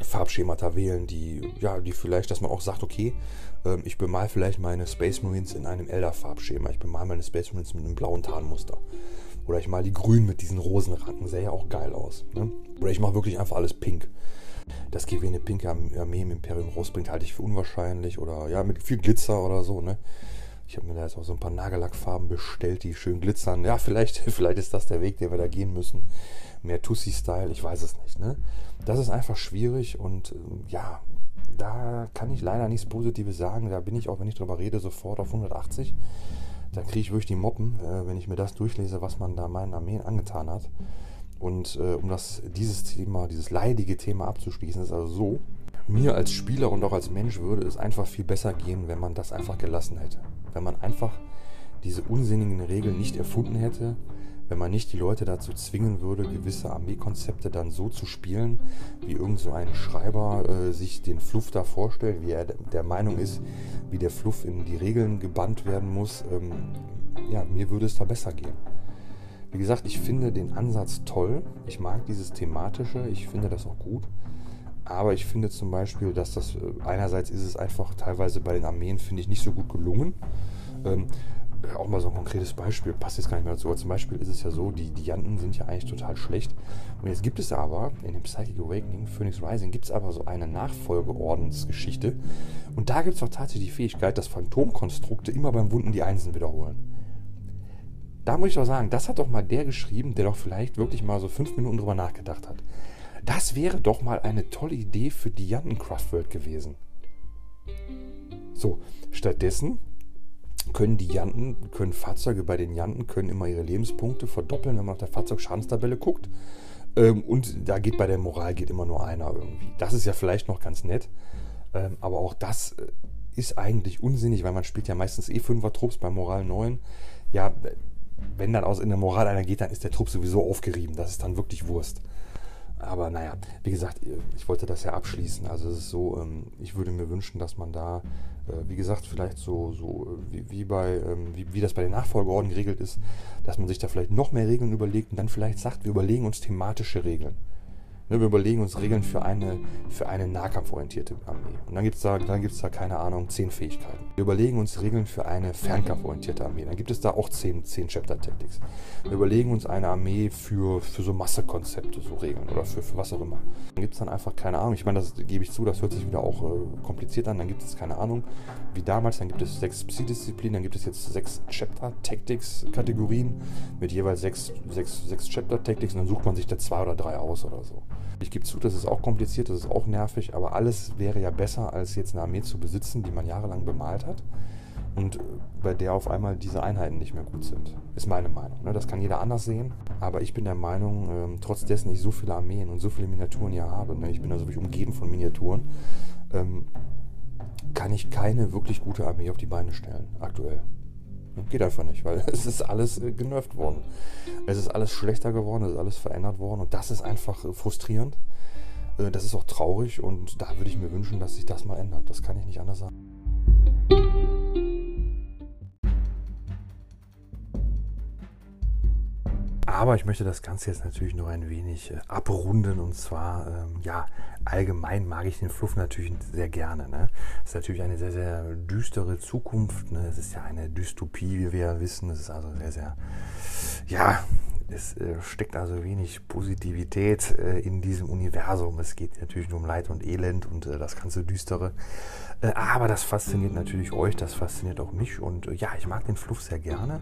Farbschemata wählen, die, ja, die vielleicht, dass man auch sagt, okay, ähm, ich bemal vielleicht meine Space Marines in einem Elder-Farbschema. Ich bemal meine Space Marines mit einem blauen Tarnmuster. Oder ich mal die grün mit diesen Rosenranken. Sähe ja auch geil aus. Ne? Oder ich mache wirklich einfach alles pink. Dass GW eine pinke Armee im Imperium rausbringt, halte ich für unwahrscheinlich. Oder ja, mit viel Glitzer oder so. Ne? Ich habe mir da jetzt auch so ein paar Nagellackfarben bestellt, die schön glitzern. Ja, vielleicht, vielleicht ist das der Weg, den wir da gehen müssen. Mehr Tussi-Style, ich weiß es nicht. Ne? Das ist einfach schwierig und ähm, ja, da kann ich leider nichts Positives sagen. Da bin ich auch, wenn ich drüber rede, sofort auf 180. Da kriege ich wirklich die Moppen, äh, wenn ich mir das durchlese, was man da meinen Armeen angetan hat. Und äh, um das, dieses Thema, dieses leidige Thema abzuschließen, ist also so, mir als Spieler und auch als Mensch würde es einfach viel besser gehen, wenn man das einfach gelassen hätte. Wenn man einfach diese unsinnigen Regeln nicht erfunden hätte, wenn man nicht die Leute dazu zwingen würde, gewisse Armeekonzepte dann so zu spielen, wie irgend so ein Schreiber äh, sich den Fluff da vorstellt, wie er der Meinung ist, wie der Fluff in die Regeln gebannt werden muss. Ähm, ja, mir würde es da besser gehen. Wie gesagt, ich finde den Ansatz toll. Ich mag dieses thematische. Ich finde das auch gut. Aber ich finde zum Beispiel, dass das äh, einerseits ist es einfach teilweise bei den Armeen, finde ich, nicht so gut gelungen. Ähm, auch mal so ein konkretes Beispiel, passt jetzt gar nicht mehr dazu, aber zum Beispiel ist es ja so, die Dianten sind ja eigentlich total schlecht. Und jetzt gibt es aber in dem Psychic Awakening, Phoenix Rising, gibt es aber so eine Nachfolgeordensgeschichte. Und da gibt es auch tatsächlich die Fähigkeit, dass Phantomkonstrukte immer beim Wunden die Einsen wiederholen. Da muss ich doch sagen, das hat doch mal der geschrieben, der doch vielleicht wirklich mal so fünf Minuten drüber nachgedacht hat. Das wäre doch mal eine tolle Idee für Dianten Craftworld gewesen. So, stattdessen können die Janten, können Fahrzeuge bei den Janten, können immer ihre Lebenspunkte verdoppeln, wenn man auf der Fahrzeugschadenstabelle guckt. Ähm, und da geht bei der Moral geht immer nur einer irgendwie. Das ist ja vielleicht noch ganz nett. Ähm, aber auch das äh, ist eigentlich unsinnig, weil man spielt ja meistens eh 5er Trupps bei Moral 9. Ja, wenn dann aus in der Moral einer geht, dann ist der Trupp sowieso aufgerieben. Das ist dann wirklich Wurst. Aber naja, wie gesagt, ich wollte das ja abschließen. Also es ist so, ähm, ich würde mir wünschen, dass man da äh, wie gesagt, vielleicht so, so äh, wie, wie bei, ähm, wie, wie das bei den Nachfolgeorden geregelt ist, dass man sich da vielleicht noch mehr Regeln überlegt und dann vielleicht sagt, wir überlegen uns thematische Regeln. Ne, wir überlegen uns Regeln für eine, für eine nahkampforientierte Armee. Und dann gibt es da, da, keine Ahnung, zehn Fähigkeiten. Wir überlegen uns Regeln für eine fernkampforientierte Armee. Dann gibt es da auch zehn, zehn Chapter Tactics. Wir überlegen uns eine Armee für, für so Massekonzepte, so Regeln oder für, für was auch immer. Dann gibt es dann einfach keine Ahnung. Ich meine, das gebe ich zu, das hört sich wieder auch äh, kompliziert an. Dann gibt es keine Ahnung, wie damals. Dann gibt es sechs Psi-Disziplinen. Dann gibt es jetzt sechs Chapter Tactics Kategorien mit jeweils sechs, sechs, sechs Chapter Tactics. Und dann sucht man sich da zwei oder drei aus oder so. Ich gebe zu, das ist auch kompliziert, das ist auch nervig, aber alles wäre ja besser, als jetzt eine Armee zu besitzen, die man jahrelang bemalt hat und bei der auf einmal diese Einheiten nicht mehr gut sind. Ist meine Meinung. Ne? Das kann jeder anders sehen, aber ich bin der Meinung, ähm, trotz dessen ich so viele Armeen und so viele Miniaturen hier habe, ne? ich bin also wirklich umgeben von Miniaturen, ähm, kann ich keine wirklich gute Armee auf die Beine stellen, aktuell. Geht einfach nicht, weil es ist alles äh, genervt worden. Es ist alles schlechter geworden, es ist alles verändert worden und das ist einfach äh, frustrierend. Äh, das ist auch traurig und da würde ich mir wünschen, dass sich das mal ändert. Das kann ich nicht anders sagen. Aber ich möchte das Ganze jetzt natürlich noch ein wenig äh, abrunden. Und zwar, ähm, ja, allgemein mag ich den Fluff natürlich sehr gerne. Ne? Es ist natürlich eine sehr, sehr düstere Zukunft. Ne? Es ist ja eine Dystopie, wie wir ja wissen. Es ist also sehr, sehr, ja, es äh, steckt also wenig Positivität äh, in diesem Universum. Es geht natürlich nur um Leid und Elend und äh, das ganze Düstere. Äh, aber das fasziniert natürlich euch, das fasziniert auch mich. Und äh, ja, ich mag den Fluff sehr gerne.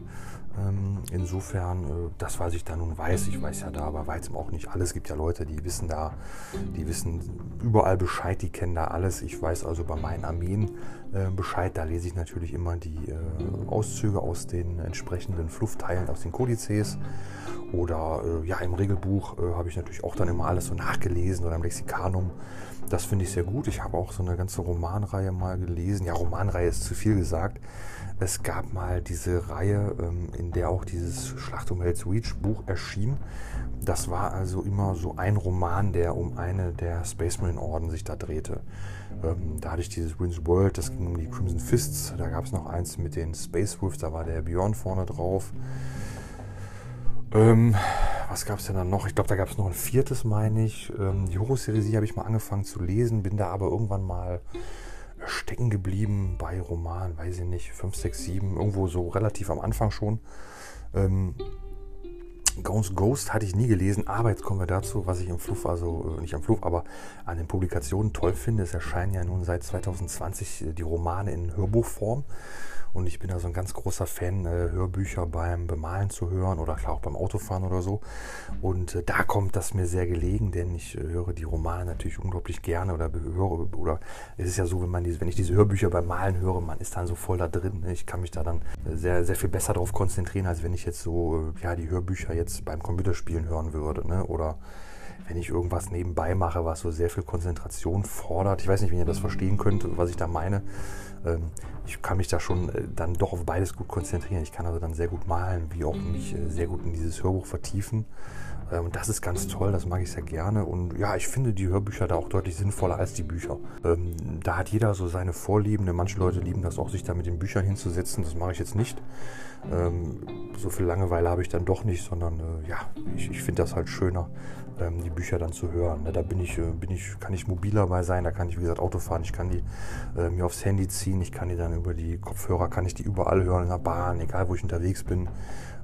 Ähm, insofern, äh, das, was ich da nun weiß, ich weiß ja da aber weitem auch nicht alles. Es gibt ja Leute, die wissen da, die wissen überall Bescheid, die kennen da alles. Ich weiß also bei meinen Armeen äh, Bescheid. Da lese ich natürlich immer die äh, Auszüge aus den entsprechenden Fluffteilen, aus den Kodizes. Oder äh, ja, im Regelbuch äh, habe ich natürlich auch dann immer alles so nachgelesen oder im Lexikanum. Das finde ich sehr gut. Ich habe auch so eine ganze Romanreihe mal gelesen. Ja, Romanreihe ist zu viel gesagt. Es gab mal diese Reihe, ähm, in der auch dieses Schlacht um Hell's Reach Buch erschien. Das war also immer so ein Roman, der um eine der Space Marine Orden sich da drehte. Ähm, da hatte ich dieses Wins World, das ging um die Crimson Fists. Da gab es noch eins mit den Space Wolves, da war der Björn vorne drauf. Ähm, was gab es denn dann noch? Ich glaube, da gab es noch ein viertes, meine ich. Ähm, die Horus-Serie habe ich mal angefangen zu lesen, bin da aber irgendwann mal stecken geblieben bei Roman, weiß ich nicht, 5, 6, 7, irgendwo so relativ am Anfang schon. Ähm, Ghost Ghost hatte ich nie gelesen, aber jetzt kommen wir dazu, was ich im Fluff, also äh, nicht am Fluff, aber an den Publikationen toll finde. Es erscheinen ja nun seit 2020 äh, die Romane in Hörbuchform. Und ich bin da so ein ganz großer Fan, äh, Hörbücher beim Bemalen zu hören oder klar auch beim Autofahren oder so. Und äh, da kommt das mir sehr gelegen, denn ich äh, höre die Romane natürlich unglaublich gerne oder höre, oder es ist ja so, wenn man diese, wenn ich diese Hörbücher beim Malen höre, man ist dann so voll da drin. Ne? Ich kann mich da dann sehr, sehr viel besser darauf konzentrieren, als wenn ich jetzt so, ja, die Hörbücher jetzt beim Computerspielen hören würde, ne? Oder wenn ich irgendwas nebenbei mache, was so sehr viel Konzentration fordert. Ich weiß nicht, wenn ihr das verstehen könnt, was ich da meine. Ähm, ich kann mich da schon äh, dann doch auf beides gut konzentrieren. Ich kann also dann sehr gut malen, wie auch mich äh, sehr gut in dieses Hörbuch vertiefen. Ähm, und das ist ganz toll, das mag ich sehr gerne. Und ja, ich finde die Hörbücher da auch deutlich sinnvoller als die Bücher. Ähm, da hat jeder so seine Vorlieben. Manche Leute lieben das auch, sich da mit den Büchern hinzusetzen. Das mache ich jetzt nicht. so viel Langeweile habe ich dann doch nicht, sondern äh, ja, ich, ich finde das halt schöner, die Bücher dann zu hören. Ne, da bin ich, bin ich, kann ich mobiler bei sein, da kann ich, wie gesagt, Auto fahren, ich kann die äh, mir aufs Handy ziehen, ich kann die dann über die Kopfhörer, kann ich die überall hören, in der Bahn, egal wo ich unterwegs bin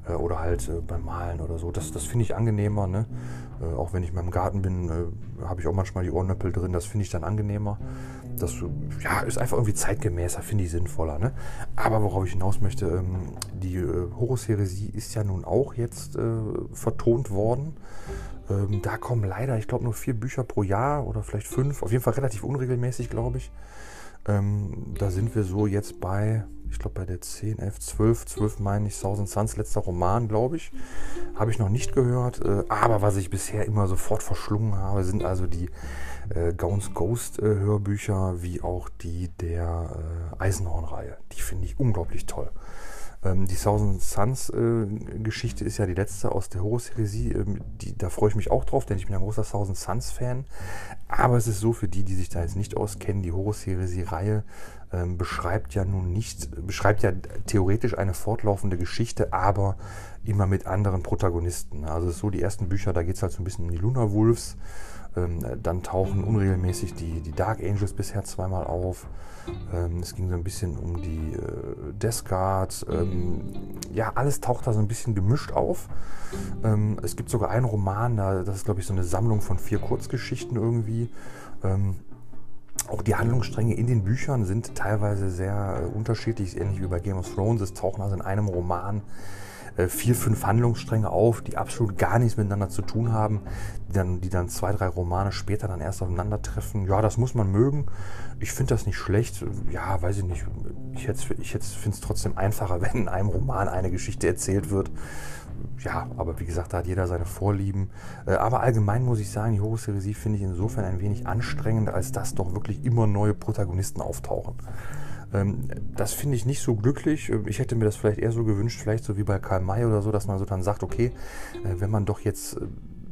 äh, oder halt äh, beim Malen oder so. Das, das finde ich angenehmer. Ne? Äh, auch wenn ich mal im Garten bin, äh, habe ich auch manchmal die Ohrnöppel drin, das finde ich dann angenehmer. Das ja, ist einfach irgendwie zeitgemäßer, finde ich sinnvoller. Ne? Aber worauf ich hinaus möchte, ähm, die äh, Horus-Heresie ist ja nun auch jetzt vertont worden. Ähm, da kommen leider, ich glaube, nur vier Bücher pro Jahr oder vielleicht fünf. Auf jeden Fall relativ unregelmäßig, glaube ich. Ähm, da sind wir so jetzt bei, ich glaube bei der 10, 11, 12, 12 meine ich, Thousand Suns letzter Roman, glaube ich. Habe ich noch nicht gehört. Äh, aber was ich bisher immer sofort verschlungen habe, sind also die äh, Gauns Ghost äh, Hörbücher, wie auch die der äh, Eisenhorn-Reihe. Die finde ich unglaublich toll. Ähm, die Thousand Suns äh, Geschichte ist ja die letzte aus der Horus-Heresie. Ähm, da freue ich mich auch drauf, denn ich bin ein großer Thousand Suns-Fan. Aber es ist so, für die, die sich da jetzt nicht auskennen, die Horus-Heresie-Reihe ähm, beschreibt ja nun nicht, beschreibt ja theoretisch eine fortlaufende Geschichte, aber immer mit anderen Protagonisten. Also es ist so, die ersten Bücher, da geht es halt so ein bisschen um die Luna Wolves. Ähm, dann tauchen unregelmäßig die, die Dark Angels bisher zweimal auf. Ähm, es ging so ein bisschen um die äh, Guard. Ähm, ja, alles taucht da so ein bisschen gemischt auf. Ähm, es gibt sogar einen Roman, da, das ist glaube ich so eine Sammlung von vier Kurzgeschichten irgendwie. Ähm, auch die Handlungsstränge in den Büchern sind teilweise sehr äh, unterschiedlich, ähnlich wie bei Game of Thrones. Es tauchen also in einem Roman äh, vier, fünf Handlungsstränge auf, die absolut gar nichts miteinander zu tun haben, die dann, die dann zwei, drei Romane später dann erst aufeinandertreffen. Ja, das muss man mögen. Ich finde das nicht schlecht. Ja, weiß ich nicht. Ich, ich finde es trotzdem einfacher, wenn in einem Roman eine Geschichte erzählt wird. Ja, aber wie gesagt, da hat jeder seine Vorlieben. Äh, aber allgemein muss ich sagen, die Horus-Heresie finde ich insofern ein wenig anstrengend, als dass doch wirklich immer neue Protagonisten auftauchen. Ähm, das finde ich nicht so glücklich. Ich hätte mir das vielleicht eher so gewünscht, vielleicht so wie bei Karl May oder so, dass man so dann sagt, okay, äh, wenn man doch jetzt äh,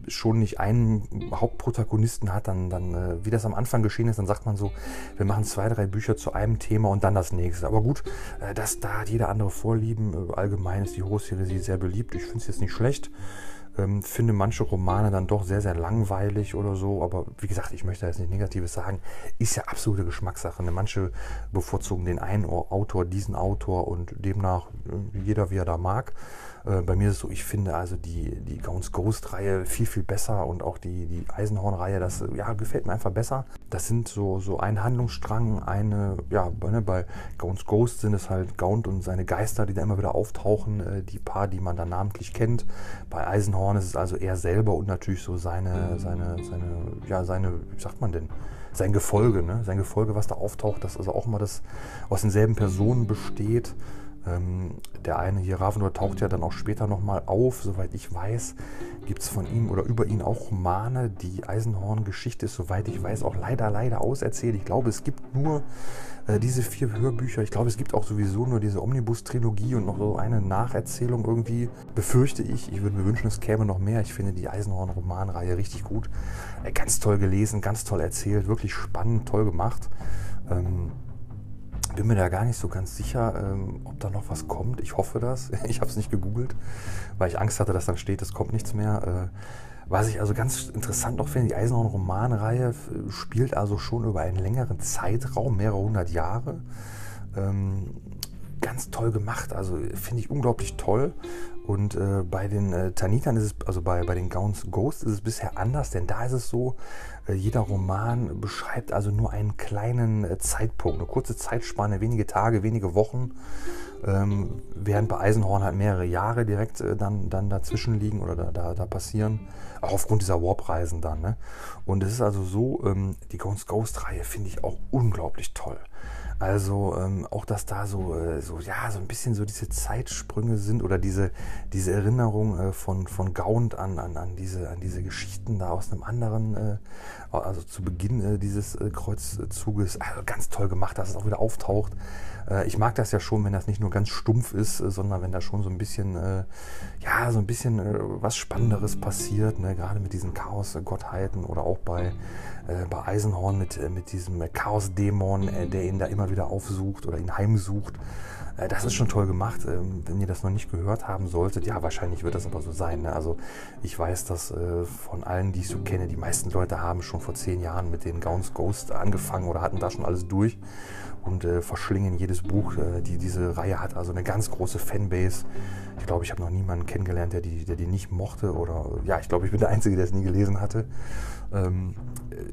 schon nicht einen Hauptprotagonisten hat, dann, dann äh, wie das am Anfang geschehen ist, dann sagt man so, wir machen zwei, drei Bücher zu einem Thema und dann das nächste. Aber gut, das, da hat jeder andere Vorlieben. Allgemein ist die Horus-Heresie sehr beliebt. Ich finde es jetzt nicht schlecht. Ähm, finde manche Romane dann doch sehr, sehr langweilig oder so. Aber wie gesagt, ich möchte jetzt nicht Negatives sagen. Ist ja absolute Geschmackssache. Ne? Manche bevorzugen den einen Autor, diesen Autor und demnach äh, jeder, wie er da mag. Äh, bei mir ist es so, ich finde also die, die Gauns Ghost-Reihe viel, viel besser und auch die, die Eisenhorn-Reihe, das ja, gefällt mir einfach besser. Das sind so, so ein Handlungsstrang, eine, ja, ne, bei Gauns Ghost sind es halt Gaunt und seine Geister, die da immer wieder auftauchen, äh, die paar, die man da namentlich kennt. Bei Eisenhorn ist es also er selber und natürlich so seine, seine, seine, ja, seine, wie sagt man denn? sein Gefolge, ne? sein Gefolge, was da auftaucht, das also auch immer das aus denselben Personen besteht. Ähm, der eine hier, Ravendor, taucht ja dann auch später nochmal auf. Soweit ich weiß, gibt es von ihm oder über ihn auch Romane. Die Eisenhorn-Geschichte ist, soweit ich weiß, auch leider, leider auserzählt. Ich glaube, es gibt nur äh, diese vier Hörbücher. Ich glaube, es gibt auch sowieso nur diese Omnibus-Trilogie und noch so eine Nacherzählung irgendwie. Befürchte ich. Ich würde mir wünschen, es käme noch mehr. Ich finde die Eisenhorn-Romanreihe richtig gut. Äh, ganz toll gelesen, ganz toll erzählt, wirklich spannend, toll gemacht. Ähm, bin mir da gar nicht so ganz sicher, ähm, ob da noch was kommt. Ich hoffe das. Ich habe es nicht gegoogelt, weil ich Angst hatte, dass dann steht, es kommt nichts mehr. Äh, was ich also ganz interessant noch finde, die Eisenhorn-Romanreihe spielt also schon über einen längeren Zeitraum, mehrere hundert Jahre. Ähm, ganz toll gemacht. Also finde ich unglaublich toll. Und äh, bei den äh, Tanitern ist es, also bei, bei den Gauns Ghost ist es bisher anders, denn da ist es so, jeder Roman beschreibt also nur einen kleinen äh, Zeitpunkt, eine kurze Zeitspanne, wenige Tage, wenige Wochen, ähm, während bei Eisenhorn halt mehrere Jahre direkt äh, dann, dann dazwischen liegen oder da, da, da passieren, auch aufgrund dieser Warp-Reisen dann. Ne? Und es ist also so, ähm, die Ghost Ghost-Reihe finde ich auch unglaublich toll. Also ähm, auch, dass da so, äh, so, ja, so ein bisschen so diese Zeitsprünge sind oder diese, diese Erinnerung äh, von, von Gaunt an, an, an, diese, an diese Geschichten da aus einem anderen, äh, also zu Beginn äh, dieses äh, Kreuzzuges. Also ganz toll gemacht, dass es auch wieder auftaucht. Äh, ich mag das ja schon, wenn das nicht nur ganz stumpf ist, sondern wenn da schon so ein bisschen, ja, so ein bisschen was Spannenderes passiert, ne? gerade mit diesen Chaos-Gottheiten oder auch bei, bei Eisenhorn mit, mit diesem Chaos-Dämon, der ihn da immer wieder aufsucht oder ihn heimsucht. Äh, das ist schon toll gemacht. Ähm, wenn ihr das noch nicht gehört haben solltet, ja, wahrscheinlich wird das aber so sein. Ne? Also ich weiß, dass äh, von allen, die ich so kenne, die meisten Leute haben schon vor zehn Jahren mit den Gauns Ghost angefangen oder hatten da schon alles durch und äh, verschlingen jedes Buch. die diese Reihe hat also eine ganz große Fanbase. Ich glaube, ich habe noch niemanden kennengelernt, der die, der die nicht mochte oder ja, ich glaube, ich bin der Einzige, der es nie gelesen hatte. Ähm,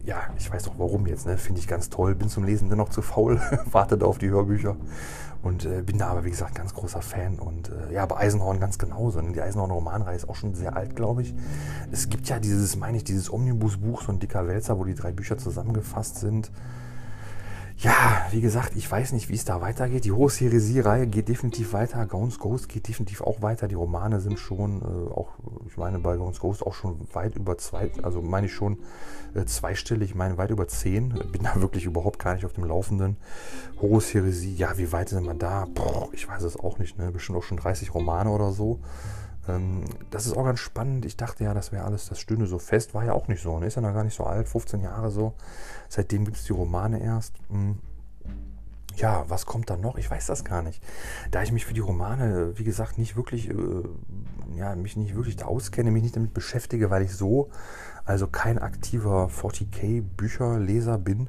ja, ich weiß auch warum jetzt, ne? finde ich ganz toll. Bin zum Lesen dennoch zu faul, warte da auf die Hörbücher und äh, bin da aber, wie gesagt, ganz großer Fan. Und äh, ja, bei Eisenhorn ganz genauso. Die Eisenhorn-Romanreihe ist auch schon sehr alt, glaube ich. Es gibt ja dieses, meine ich, dieses Omnibus-Buch, so ein dicker Wälzer, wo die drei Bücher zusammengefasst sind. Ja, wie gesagt, ich weiß nicht, wie es da weitergeht. Die Horus Heresie-Reihe geht definitiv weiter. Gauns Ghost geht definitiv auch weiter. Die Romane sind schon, äh, auch, ich meine, bei Gauns Ghost auch schon weit über zwei, also meine ich schon äh, zweistellig, ich meine weit über zehn. Bin da wirklich überhaupt gar nicht auf dem Laufenden. Horus Heresie, ja, wie weit sind wir da? Boah, ich weiß es auch nicht, ne? Bestimmt auch schon 30 Romane oder so. Ähm, das ist auch ganz spannend. Ich dachte ja, das wäre alles, das stünde so fest. War ja auch nicht so. Ne? Ist ja noch gar nicht so alt, 15 Jahre so. Seitdem gibt es die Romane erst. Hm. Ja, was kommt da noch? Ich weiß das gar nicht. Da ich mich für die Romane, wie gesagt, nicht wirklich, äh, ja, mich nicht wirklich da auskenne, mich nicht damit beschäftige, weil ich so, also kein aktiver 40k Bücherleser bin,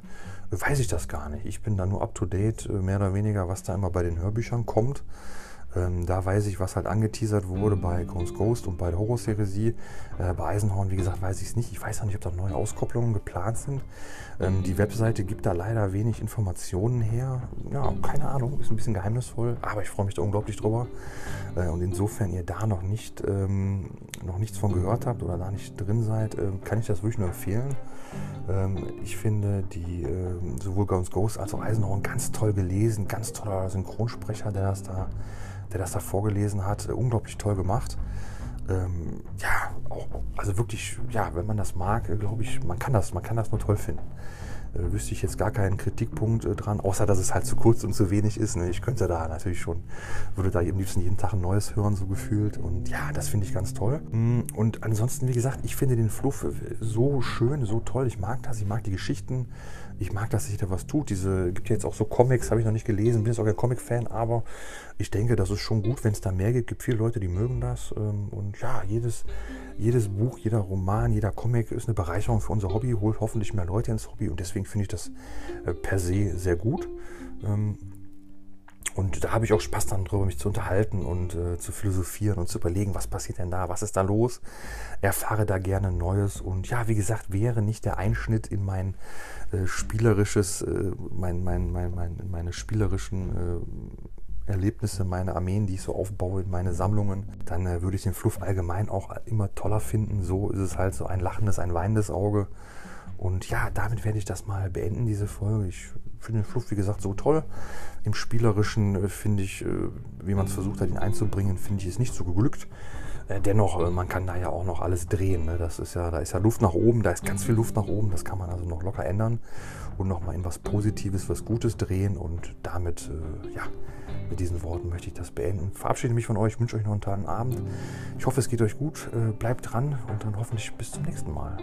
weiß ich das gar nicht. Ich bin da nur up to date, äh, mehr oder weniger, was da immer bei den Hörbüchern kommt. Ähm, da weiß ich, was halt angeteasert wurde bei Ghost Ghost und bei der Horror-Serie. Äh, bei Eisenhorn, wie gesagt, weiß ich es nicht. Ich weiß auch nicht, ob da neue Auskopplungen geplant sind. Ähm, die Webseite gibt da leider wenig Informationen her. Ja, keine Ahnung, ist ein bisschen geheimnisvoll, aber ich freue mich da unglaublich drüber. Äh, und insofern ihr da noch nicht ähm, noch nichts von gehört habt oder da nicht drin seid, äh, kann ich das wirklich nur empfehlen. Ähm, ich finde die äh, sowohl Ghost Ghost als auch Eisenhorn ganz toll gelesen, ganz toller Synchronsprecher, der das da der das da vorgelesen hat, äh, unglaublich toll gemacht. Ähm, ja, auch, also wirklich, ja, wenn man das mag, äh, glaube ich, man kann das, man kann das nur toll finden. Äh, wüsste ich jetzt gar keinen Kritikpunkt äh, dran, außer dass es halt zu kurz und zu wenig ist. Ne? Ich könnte da natürlich schon, würde da am liebsten jeden Tag ein neues hören, so gefühlt. Und ja, das finde ich ganz toll. Mm, und ansonsten, wie gesagt, ich finde den Fluff so schön, so toll. Ich mag das, ich mag die Geschichten ich mag, dass sich da was tut. Diese gibt ja jetzt auch so Comics, habe ich noch nicht gelesen, bin jetzt auch kein Comic-Fan, aber ich denke, das ist schon gut, wenn es da mehr gibt. Es gibt viele Leute, die mögen das. Ähm, und ja, jedes, jedes Buch, jeder Roman, jeder Comic ist eine Bereicherung für unser Hobby, holt hoffentlich mehr Leute ins Hobby und deswegen finde ich das äh, per se sehr gut. Und da habe ich auch Spaß daran, darüber mich zu unterhalten und äh, zu philosophieren und zu überlegen, was passiert denn da, was ist da los. Erfahre da gerne Neues. Und ja, wie gesagt, wäre nicht der Einschnitt in mein äh, spielerisches, äh, mein, mein, mein, mein, meine spielerischen äh, Erlebnisse, meine Armeen, die ich so aufbaue, meine Sammlungen, dann äh, würde ich den Fluff allgemein auch immer toller finden. So ist es halt so ein lachendes, ein weinendes Auge. Und ja, damit werde ich das mal beenden, diese Folge. Ich finde den Fluff, wie gesagt, so toll. Im Spielerischen äh, finde ich, äh, wie man es versucht hat, ihn einzubringen, finde ich es nicht so geglückt. Äh, dennoch, man kann da ja auch noch alles drehen. Ne? Das ist ja, da ist ja Luft nach oben, da ist ganz viel Luft nach oben. Das kann man also noch locker ändern und nochmal in was Positives, was Gutes drehen. Und damit, ja, mit diesen Worten möchte ich das beenden. Verabschiede mich von euch, wünsche euch noch einen tollen Abend. Ich hoffe, es geht euch gut. Bleibt dran und dann hoffentlich bis zum nächsten Mal.